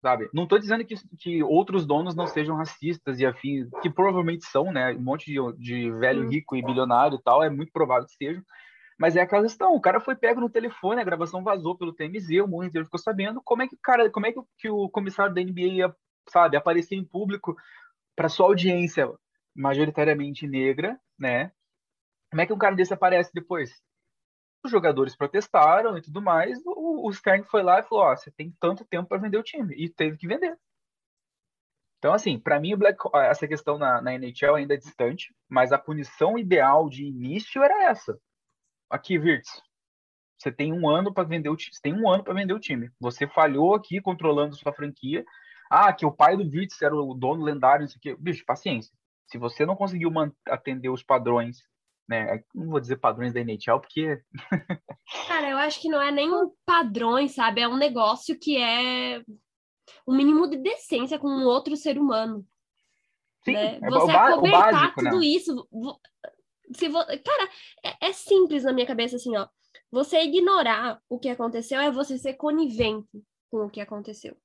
sabe? Não estou dizendo que, que outros donos não sejam racistas e afins, que provavelmente são, né? Um monte de, de velho rico e bilionário e tal, é muito provável que sejam. Mas é aquela questão, o cara foi pego no telefone, a gravação vazou pelo TMZ, o mundo inteiro ficou sabendo. Como é que o cara, como é que, que o comissário da NBA ia, sabe, aparecer em público para sua audiência majoritariamente negra, né? Como é que um cara desse aparece depois? Os jogadores protestaram e tudo mais, o, o Stern foi lá e falou: Ó, você tem tanto tempo para vender o time. E teve que vender. Então, assim, para mim, Black, essa questão na, na, NHL ainda é distante, mas a punição ideal de início era essa. Aqui, Virtus, você tem um ano para vender o time. Você tem um ano para vender o time. Você falhou aqui controlando sua franquia. Ah, que o pai do Virtus era o dono lendário, isso aqui. Bicho, paciência. Se você não conseguiu atender os padrões né? Não vou dizer padrões da NHL, porque. Cara, eu acho que não é nem um padrões, sabe? É um negócio que é o um mínimo de decência com um outro ser humano. Sim, né? é Você acobertar básico, tudo né? isso. Se vo... Cara, é, é simples na minha cabeça assim, ó. Você ignorar o que aconteceu é você ser conivente com o que aconteceu.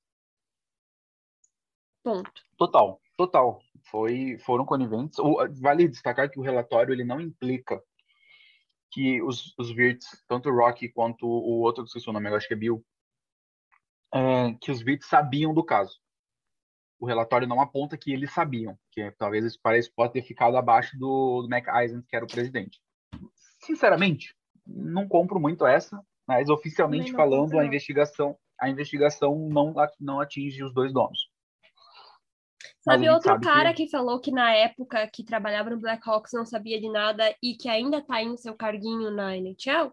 Ponto. Total, total foi, foram coniventes. Vale destacar que o relatório ele não implica que os, os Virts, tanto o Rocky quanto o outro que esqueci o nome, eu acho que é Bill, é, que os Virts sabiam do caso. O relatório não aponta que eles sabiam, que talvez isso parece pode ter ficado abaixo do, do Mac Eisen, que era o presidente. Sinceramente, não compro muito essa, mas oficialmente falando, a investigação, a investigação não, não atinge os dois donos. Sabe outro sabe cara que... que... falou que na época que trabalhava no Blackhawks não sabia de nada e que ainda tá em seu carguinho na NHL?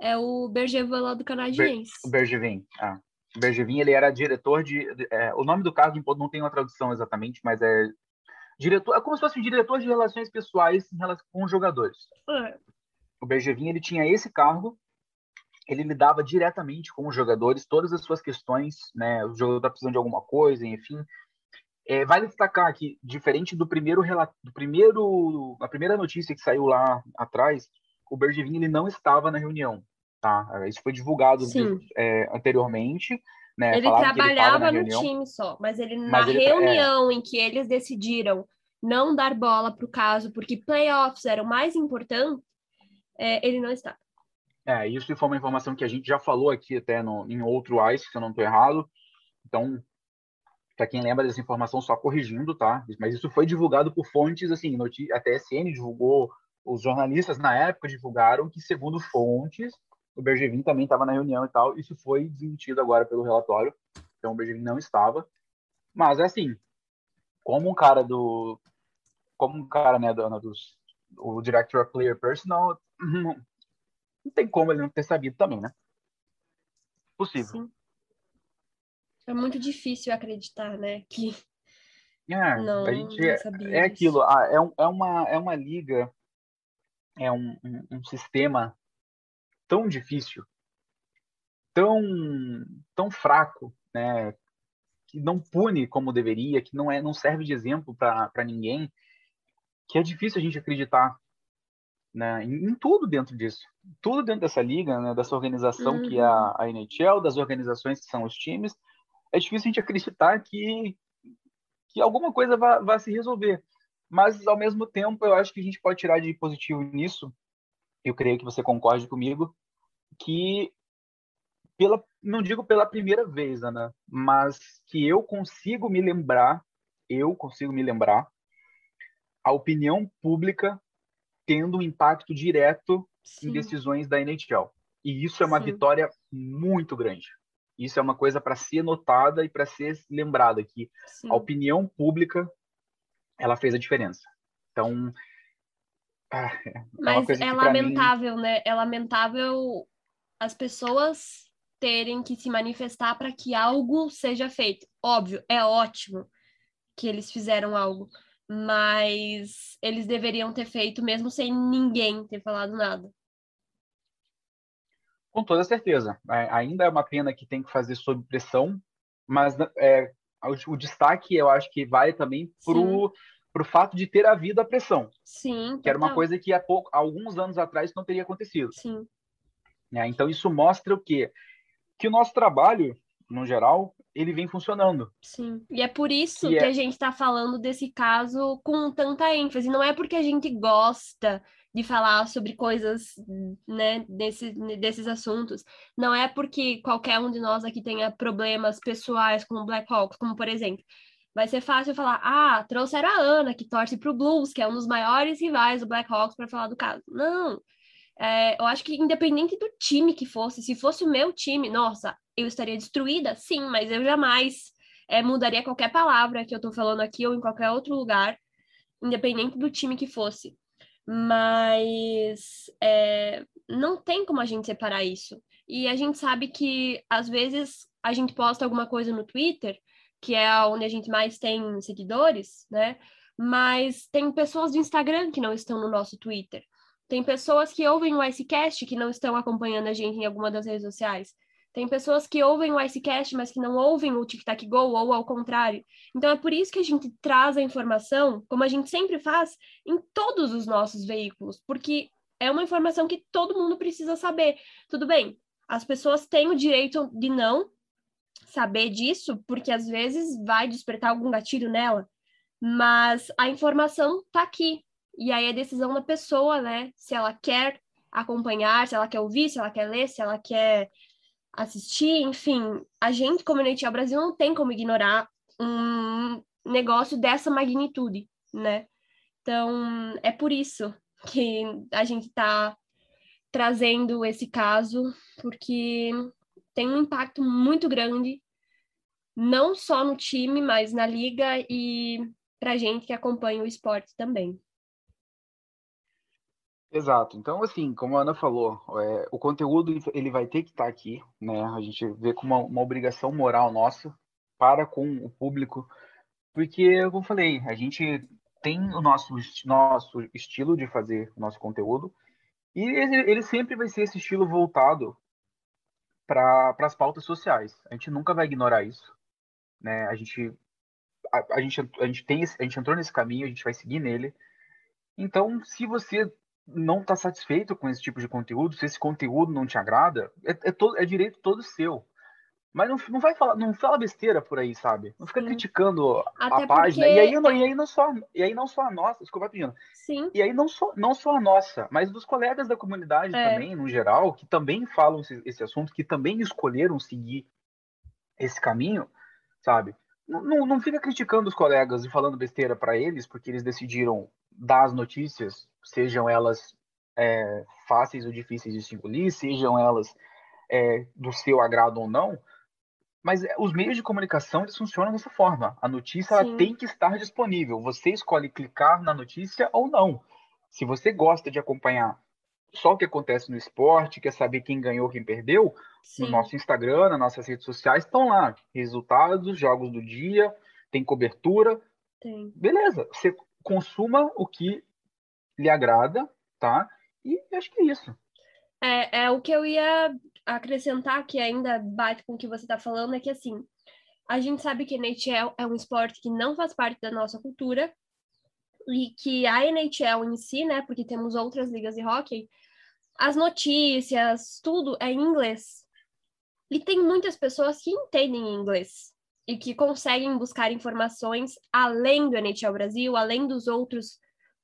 É o Bergevin lá do Canadiense. Ber Bergevin, ah. Bergevin, ele era diretor de... É, o nome do cargo não tem uma tradução exatamente, mas é diretor, é como se fosse um diretor de relações pessoais em relação com os jogadores. É. O Bergevin, ele tinha esse cargo, ele lidava diretamente com os jogadores, todas as suas questões, né, o jogador tá precisando de alguma coisa, enfim, é, vale destacar que, diferente do primeiro do primeiro, a primeira notícia que saiu lá atrás, o Bergevin ele não estava na reunião, tá? Isso foi divulgado é, anteriormente. Né? Ele trabalhava ele no time só, mas ele mas na ele, é. reunião é... em que eles decidiram não dar bola para o caso, porque playoffs eram mais importantes, é, ele não estava. É, isso foi uma informação que a gente já falou aqui até no, em outro ICE, se eu não estou errado. Então, para quem lembra dessa informação, só corrigindo, tá? Mas isso foi divulgado por fontes, assim, a TSN divulgou, os jornalistas na época divulgaram que, segundo fontes, o Bergevin também estava na reunião e tal. Isso foi desmentido agora pelo relatório. Então o Bergevin não estava. Mas é assim, como um cara do. Como um cara, né, do, dos. O Director of Player Personal, não, não tem como ele não ter sabido também, né? Possível. Sim. É muito difícil acreditar, né? Que. É, não, a gente é, é aquilo, é, é, uma, é uma liga, é um, um, um sistema tão difícil, tão, tão fraco, né? Que não pune como deveria, que não é, não serve de exemplo para ninguém, que é difícil a gente acreditar né, em, em, tudo dentro disso, tudo dentro dessa liga, né, dessa organização uhum. que é a, a NHL, das organizações que são os times, é difícil a gente acreditar que que alguma coisa vai, vai se resolver. Mas ao mesmo tempo, eu acho que a gente pode tirar de positivo nisso eu creio que você concorde comigo, que pela, não digo pela primeira vez, Ana, mas que eu consigo me lembrar, eu consigo me lembrar, a opinião pública tendo um impacto direto Sim. em decisões da NHL. E isso é uma Sim. vitória muito grande. Isso é uma coisa para ser notada e para ser lembrada que Sim. a opinião pública ela fez a diferença. Então, ah, é Mas é lamentável, mim... né? É lamentável as pessoas terem que se manifestar para que algo seja feito. Óbvio, é ótimo que eles fizeram algo, mas eles deveriam ter feito mesmo sem ninguém ter falado nada. Com toda certeza. É, ainda é uma pena que tem que fazer sob pressão, mas é, o, o, destaque eu acho que vai também para o fato de ter havido a pressão. Sim. Que era uma coisa que há, pouco, há alguns anos atrás não teria acontecido. Sim. É, então isso mostra o quê? Que o nosso trabalho, no geral, ele vem funcionando. Sim. E é por isso que, que é... a gente está falando desse caso com tanta ênfase. Não é porque a gente gosta de falar sobre coisas, né, desse, desses assuntos. Não é porque qualquer um de nós aqui tenha problemas pessoais com o Blackhawks, como por exemplo, vai ser fácil falar, ah, trouxeram a Ana, que torce para o Blues, que é um dos maiores rivais do Blackhawks, para falar do caso. Não. É, eu acho que independente do time que fosse, se fosse o meu time, nossa, eu estaria destruída, sim, mas eu jamais é, mudaria qualquer palavra que eu estou falando aqui ou em qualquer outro lugar, independente do time que fosse. Mas é, não tem como a gente separar isso. E a gente sabe que, às vezes, a gente posta alguma coisa no Twitter que é onde a gente mais tem seguidores, né? Mas tem pessoas do Instagram que não estão no nosso Twitter. Tem pessoas que ouvem o Icecast que não estão acompanhando a gente em alguma das redes sociais. Tem pessoas que ouvem o Icecast, mas que não ouvem o Tic Tac Go, ou ao contrário. Então é por isso que a gente traz a informação, como a gente sempre faz, em todos os nossos veículos, porque é uma informação que todo mundo precisa saber. Tudo bem, as pessoas têm o direito de não saber disso, porque às vezes vai despertar algum gatilho nela, mas a informação tá aqui. E aí é decisão da pessoa, né? Se ela quer acompanhar, se ela quer ouvir, se ela quer ler, se ela quer assistir, enfim, a gente, como NHL Brasil, não tem como ignorar um negócio dessa magnitude, né? Então, é por isso que a gente está trazendo esse caso, porque tem um impacto muito grande, não só no time, mas na liga e para gente que acompanha o esporte também. Exato. Então, assim, como a Ana falou, é, o conteúdo ele vai ter que estar aqui, né? A gente vê como uma, uma, obrigação moral nossa para com o público, porque, como falei, a gente tem o nosso, nosso estilo de fazer o nosso conteúdo e ele, ele sempre vai ser esse estilo voltado para as pautas sociais. A gente nunca vai ignorar isso, né? A gente a, a, gente a gente tem a gente entrou nesse caminho, a gente vai seguir nele. Então, se você não está satisfeito com esse tipo de conteúdo, se esse conteúdo não te agrada, é, é, todo, é direito todo seu. Mas não, não vai falar, não fala besteira por aí, sabe? Não fica Sim. criticando Até a página. Porque... E aí, não, e aí não só, e aí não só a nossa, desculpa pedindo. Sim. E aí não só, não só a nossa, mas dos colegas da comunidade é. também, no geral, que também falam esse, esse assunto, que também escolheram seguir esse caminho, sabe? Não, não, não fica criticando os colegas e falando besteira para eles, porque eles decidiram dar as notícias, sejam elas é, fáceis ou difíceis de se engolir, sejam elas é, do seu agrado ou não, mas é, os meios de comunicação eles funcionam dessa forma. A notícia ela tem que estar disponível. Você escolhe clicar na notícia ou não. Se você gosta de acompanhar só o que acontece no esporte, quer saber quem ganhou, quem perdeu, Sim. no nosso Instagram, nas nossas redes sociais, estão lá. Resultados, jogos do dia, tem cobertura. Tem. Beleza, você consuma o que lhe agrada, tá? E acho que é isso. É, é o que eu ia acrescentar, que ainda bate com o que você está falando, é que assim, a gente sabe que NHL é um esporte que não faz parte da nossa cultura, e que a NHL em si, né, porque temos outras ligas de hockey, as notícias, tudo é em inglês. E tem muitas pessoas que entendem inglês e que conseguem buscar informações além do NHL Brasil, além dos outros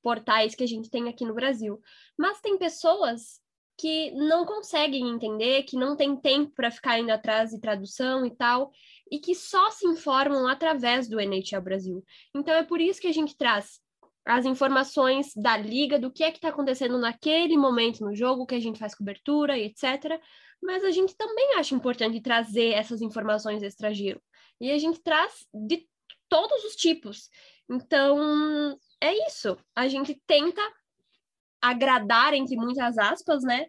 portais que a gente tem aqui no Brasil. Mas tem pessoas que não conseguem entender, que não tem tempo para ficar indo atrás de tradução e tal, e que só se informam através do NHL Brasil. Então é por isso que a gente traz as informações da liga, do que é que está acontecendo naquele momento no jogo, que a gente faz cobertura e etc. Mas a gente também acha importante trazer essas informações extra-giro. E a gente traz de todos os tipos. Então, é isso. A gente tenta agradar, entre muitas aspas, né?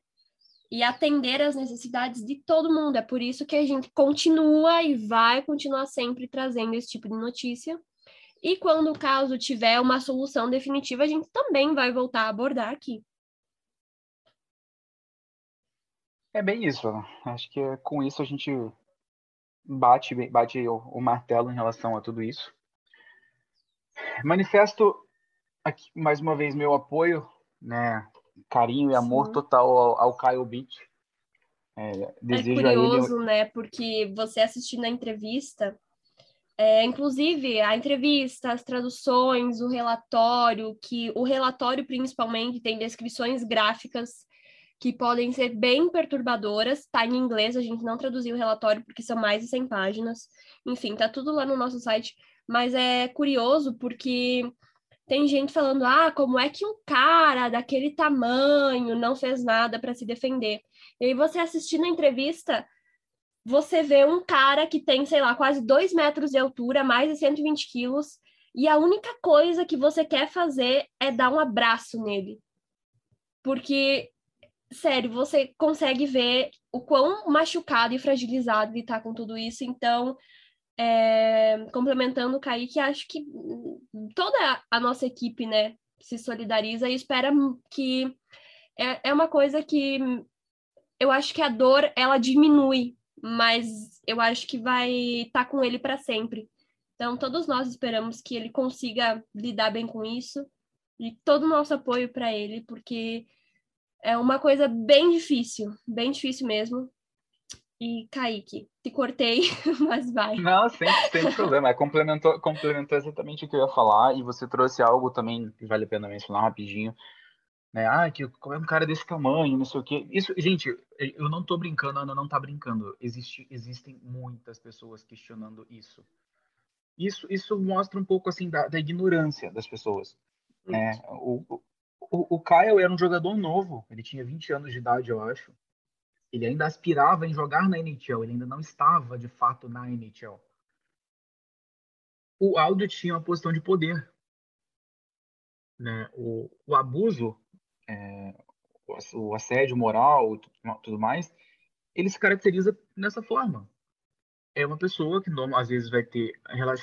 E atender às necessidades de todo mundo. É por isso que a gente continua e vai continuar sempre trazendo esse tipo de notícia e quando o caso tiver uma solução definitiva, a gente também vai voltar a abordar aqui. É bem isso. Acho que com isso a gente bate, bate o martelo em relação a tudo isso. Manifesto aqui mais uma vez meu apoio, né, carinho e amor Sim. total ao, ao Kyle Beach. É, desejo é curioso, ele... né? Porque você assistindo a entrevista, é, inclusive, a entrevista, as traduções, o relatório, que o relatório principalmente tem descrições gráficas que podem ser bem perturbadoras. Está em inglês, a gente não traduziu o relatório porque são mais de 100 páginas. Enfim, tá tudo lá no nosso site. Mas é curioso porque tem gente falando: ah, como é que um cara daquele tamanho não fez nada para se defender? E aí você assistindo a entrevista, você vê um cara que tem, sei lá, quase dois metros de altura, mais de 120 quilos, e a única coisa que você quer fazer é dar um abraço nele. Porque, sério, você consegue ver o quão machucado e fragilizado ele tá com tudo isso. Então, é, complementando o Kaique, acho que toda a nossa equipe, né, se solidariza e espera que. É, é uma coisa que eu acho que a dor ela diminui mas eu acho que vai estar tá com ele para sempre. Então, todos nós esperamos que ele consiga lidar bem com isso e todo o nosso apoio para ele, porque é uma coisa bem difícil, bem difícil mesmo. E Kaique, te cortei, mas vai. Não, sem, sem problema. Complementou, complementou exatamente o que eu ia falar, e você trouxe algo também que vale a pena mencionar rapidinho, né? Ah, que como é um cara desse tamanho, não sei o quê. Isso, gente, eu não tô brincando, a Ana não tá brincando. Existe, existem muitas pessoas questionando isso. Isso, isso mostra um pouco assim da, da ignorância das pessoas. Né? O, o, o Kyle era um jogador novo, ele tinha 20 anos de idade, eu acho. Ele ainda aspirava em jogar na NHL, ele ainda não estava de fato na NHL. O Aldo tinha uma posição de poder. Né? O, o abuso é, o assédio moral tudo mais, ele se caracteriza nessa forma. É uma pessoa que às vezes vai ter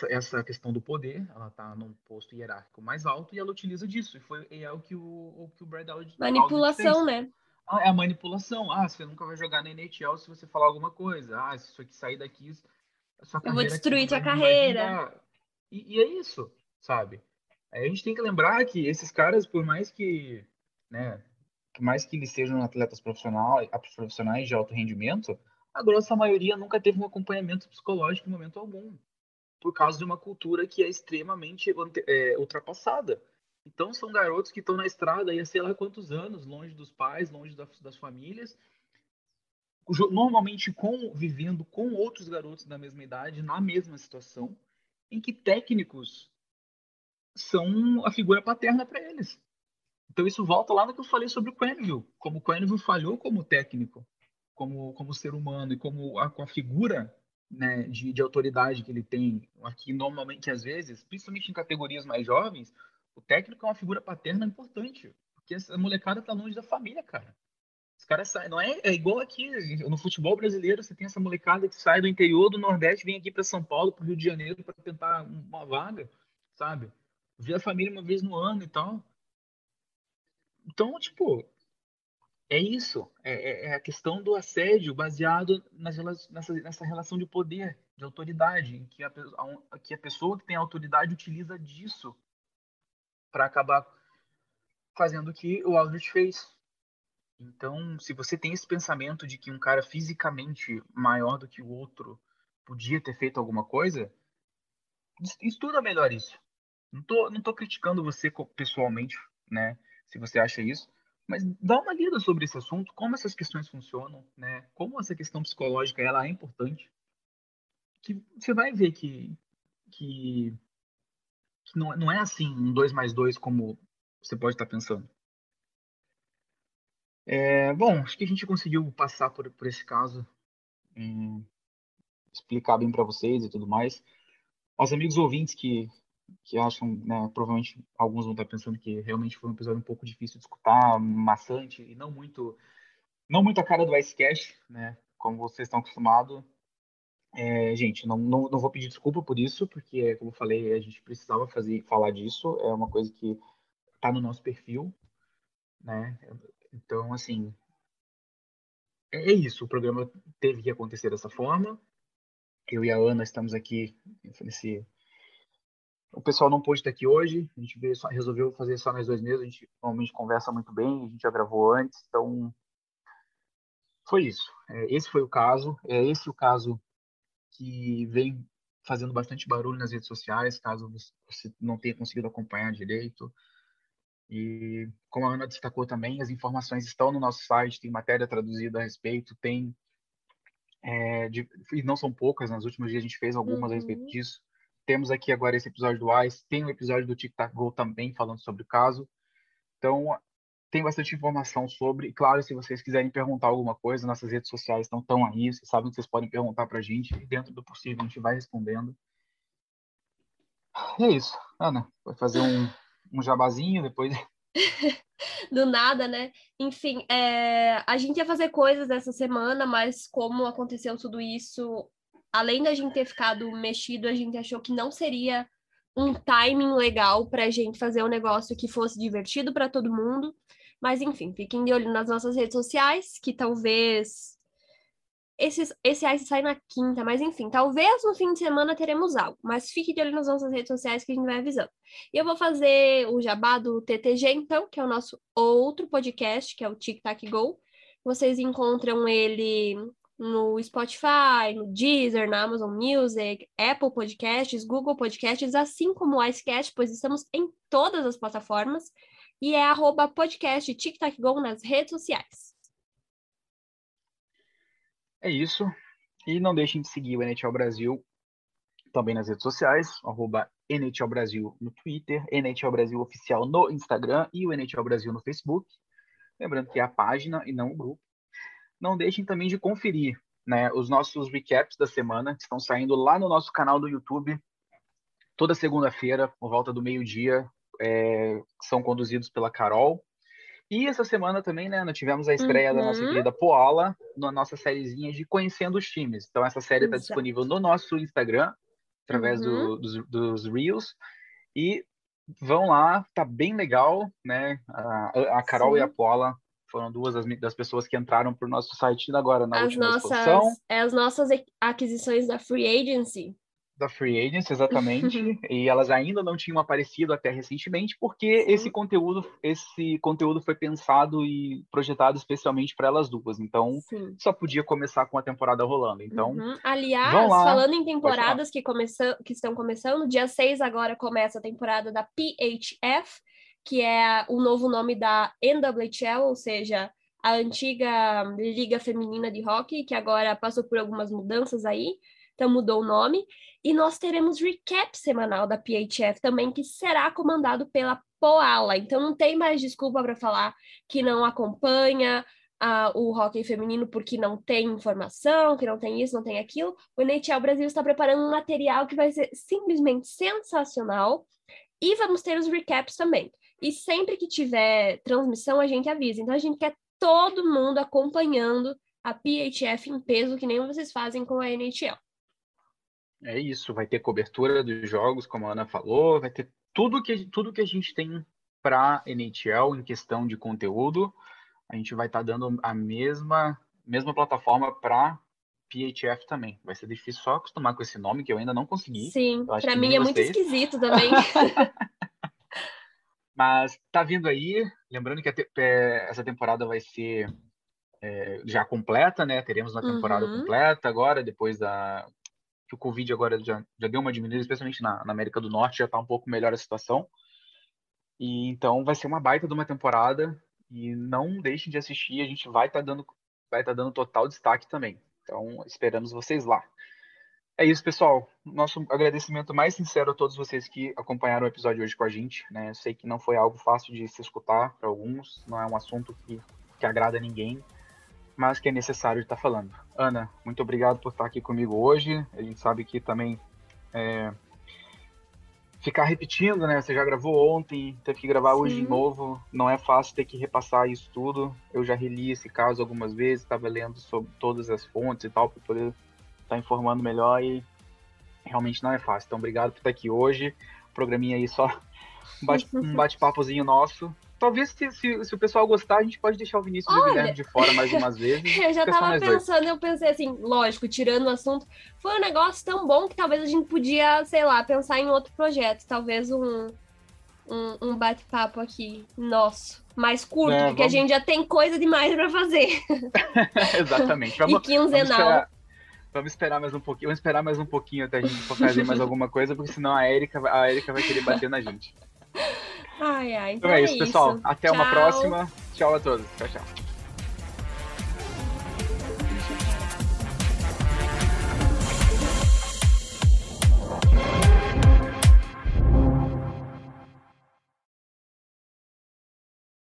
essa questão do poder, ela está num posto hierárquico mais alto e ela utiliza disso. E foi é o que o, o, que o Brad Aldridge Manipulação, né? Ah, é a manipulação. Ah, você nunca vai jogar na NHL se você falar alguma coisa. Ah, se isso aqui sair daqui, sua Eu vou destruir tua carreira. E, e é isso, sabe? Aí a gente tem que lembrar que esses caras, por mais que né, por mais que eles sejam atletas profissionais, profissionais de alto rendimento, a grossa maioria nunca teve um acompanhamento psicológico em momento algum, por causa de uma cultura que é extremamente é, ultrapassada. Então são garotos que estão na estrada há sei lá quantos anos, longe dos pais, longe das, das famílias, normalmente com, vivendo com outros garotos da mesma idade, na mesma situação, em que técnicos são a figura paterna para eles. Então isso volta lá no que eu falei sobre o Quenneville, como o Quenneville falhou como técnico, como, como ser humano e como a, com a figura né, de, de autoridade que ele tem aqui normalmente às vezes, principalmente em categorias mais jovens, o técnico é uma figura paterna importante, porque a molecada tá longe da família, cara. Os caras saem, não é, é igual aqui no futebol brasileiro, você tem essa molecada que sai do interior do Nordeste, vem aqui para São Paulo, para Rio de Janeiro para tentar uma vaga, sabe? Ver a família uma vez no ano e tal. Então, tipo, é isso. É, é, é a questão do assédio baseado nas, nessa, nessa relação de poder, de autoridade, em que a, a, que a pessoa que tem autoridade utiliza disso para acabar fazendo o que o Aldrich fez. Então, se você tem esse pensamento de que um cara fisicamente maior do que o outro podia ter feito alguma coisa, estuda melhor isso. Não tô, não tô criticando você pessoalmente, né? Se você acha isso, mas dá uma lida sobre esse assunto, como essas questões funcionam, né? Como essa questão psicológica ela é importante. Que você vai ver que, que, que não, não é assim um 2 mais 2 como você pode estar pensando. É, bom, acho que a gente conseguiu passar por, por esse caso, explicar bem para vocês e tudo mais. Aos amigos ouvintes que, que acham, né, provavelmente alguns vão estar pensando que realmente foi um episódio um pouco difícil de escutar, maçante e não muito, não muito a cara do Icecast, né, como vocês estão acostumados. É, gente, não, não, não vou pedir desculpa por isso, porque, como eu falei, a gente precisava fazer, falar disso, é uma coisa que está no nosso perfil, né? Então, assim, é, é isso. O programa teve que acontecer dessa forma. Eu e a Ana estamos aqui nesse. O pessoal não pôde estar aqui hoje. A gente veio só, resolveu fazer só nós dois mesmos. A gente normalmente conversa muito bem. A gente já gravou antes. Então, foi isso. É, esse foi o caso. É esse o caso que vem fazendo bastante barulho nas redes sociais, caso você não tenha conseguido acompanhar direito. E como a Ana destacou também, as informações estão no nosso site, tem matéria traduzida a respeito, tem é, de, e não são poucas, nos últimos dias a gente fez algumas uhum. a respeito uhum. disso. Temos aqui agora esse episódio do ICE, tem o um episódio do Tic Tac Go também falando sobre o caso. Então, tem bastante informação sobre. Claro, se vocês quiserem perguntar alguma coisa, nossas redes sociais estão tão aí, vocês sabem que vocês podem perguntar para a gente, e dentro do possível a gente vai respondendo. E é isso. Ana, vai fazer um, um jabazinho depois. Do nada, né? Enfim, é... a gente ia fazer coisas essa semana, mas como aconteceu tudo isso, além da gente ter ficado mexido, a gente achou que não seria um timing legal para a gente fazer um negócio que fosse divertido para todo mundo. Mas enfim, fiquem de olho nas nossas redes sociais, que talvez esse, esse Ice sai na quinta, mas enfim, talvez no fim de semana teremos algo. Mas fique de olho nas nossas redes sociais que a gente vai avisando. E eu vou fazer o jabá do TTG, então, que é o nosso outro podcast, que é o Tic Tac Go. Vocês encontram ele no Spotify, no Deezer, na Amazon Music, Apple Podcasts, Google Podcasts, assim como o Icecast, pois estamos em todas as plataformas. E é arroba podcast Tic Tac Go nas redes sociais. É isso. E não deixem de seguir o NHL Brasil também nas redes sociais, arroba NHL Brasil no Twitter, NHL Brasil Oficial no Instagram e o NHL Brasil no Facebook. Lembrando que é a página e não o grupo. Não deixem também de conferir né, os nossos recaps da semana, que estão saindo lá no nosso canal do YouTube, toda segunda-feira, por volta do meio-dia, é, são conduzidos pela Carol e essa semana também, né, nós tivemos a estreia uhum. da nossa uhum. querida Poala na nossa sériezinha de Conhecendo os Times. Então, essa série está disponível no nosso Instagram, através uhum. do, dos, dos Reels. E vão lá, tá bem legal, né? A, a Carol Sim. e a Poala foram duas das, das pessoas que entraram para o nosso site agora na as última nossas, exposição. É as nossas aquisições da Free Agency da Free Agents, exatamente, e elas ainda não tinham aparecido até recentemente, porque Sim. esse conteúdo, esse conteúdo foi pensado e projetado especialmente para elas duas. Então, Sim. só podia começar com a temporada rolando. Então, uhum. aliás, falando em temporadas que começam, que estão começando, dia 6 agora começa a temporada da PHF, que é o novo nome da NWHL, ou seja, a antiga Liga Feminina de Hockey, que agora passou por algumas mudanças aí. Então mudou o nome. E nós teremos recap semanal da PHF também, que será comandado pela Poala. Então não tem mais desculpa para falar que não acompanha uh, o hockey feminino porque não tem informação, que não tem isso, não tem aquilo. O NHL Brasil está preparando um material que vai ser simplesmente sensacional. E vamos ter os recaps também. E sempre que tiver transmissão, a gente avisa. Então a gente quer todo mundo acompanhando a PHF em peso, que nem vocês fazem com a NHL. É isso, vai ter cobertura dos jogos, como a Ana falou, vai ter tudo que, tudo que a gente tem para NHL em questão de conteúdo. A gente vai estar tá dando a mesma, mesma plataforma para PHF também. Vai ser difícil só acostumar com esse nome, que eu ainda não consegui. Sim, para mim é vocês. muito esquisito também. Mas tá vindo aí, lembrando que te é, essa temporada vai ser é, já completa, né? Teremos uma temporada uhum. completa agora, depois da que o Covid agora já, já deu uma diminuída, especialmente na, na América do Norte, já tá um pouco melhor a situação. E então vai ser uma baita de uma temporada e não deixem de assistir, a gente vai estar tá dando vai estar tá dando total destaque também. Então, esperamos vocês lá. É isso, pessoal. Nosso agradecimento mais sincero a todos vocês que acompanharam o episódio hoje com a gente. Né? Eu sei que não foi algo fácil de se escutar para alguns, não é um assunto que, que agrada a ninguém, mas que é necessário estar falando. Ana, muito obrigado por estar aqui comigo hoje. A gente sabe que também é, ficar repetindo, né? Você já gravou ontem, teve que gravar Sim. hoje de novo. Não é fácil ter que repassar isso tudo. Eu já reli esse caso algumas vezes, estava lendo sobre todas as fontes e tal, para poder estar tá informando melhor e realmente não é fácil. Então, obrigado por estar aqui hoje. Programinha aí só um bate-papozinho nosso talvez se, se, se, o pessoal gostar, a gente pode deixar o Vinícius Olha, e o Guilherme de fora mais umas vezes. eu já tava pensando, dois. eu pensei assim, lógico, tirando o assunto, foi um negócio tão bom que talvez a gente podia, sei lá, pensar em outro projeto, talvez um, um, um bate-papo aqui nosso, mais curto, é, porque vamos... a gente já tem coisa demais para fazer. Exatamente. Vamos, e quinzenal. Vamos esperar, vamos esperar mais um pouquinho, vamos esperar mais um pouquinho até a gente fazer mais alguma coisa, porque senão a Erika, a Erika vai querer bater na gente. Ai, ai. Então, então é, é isso, pessoal. Até tchau. uma próxima. Tchau a todos. Tchau, tchau.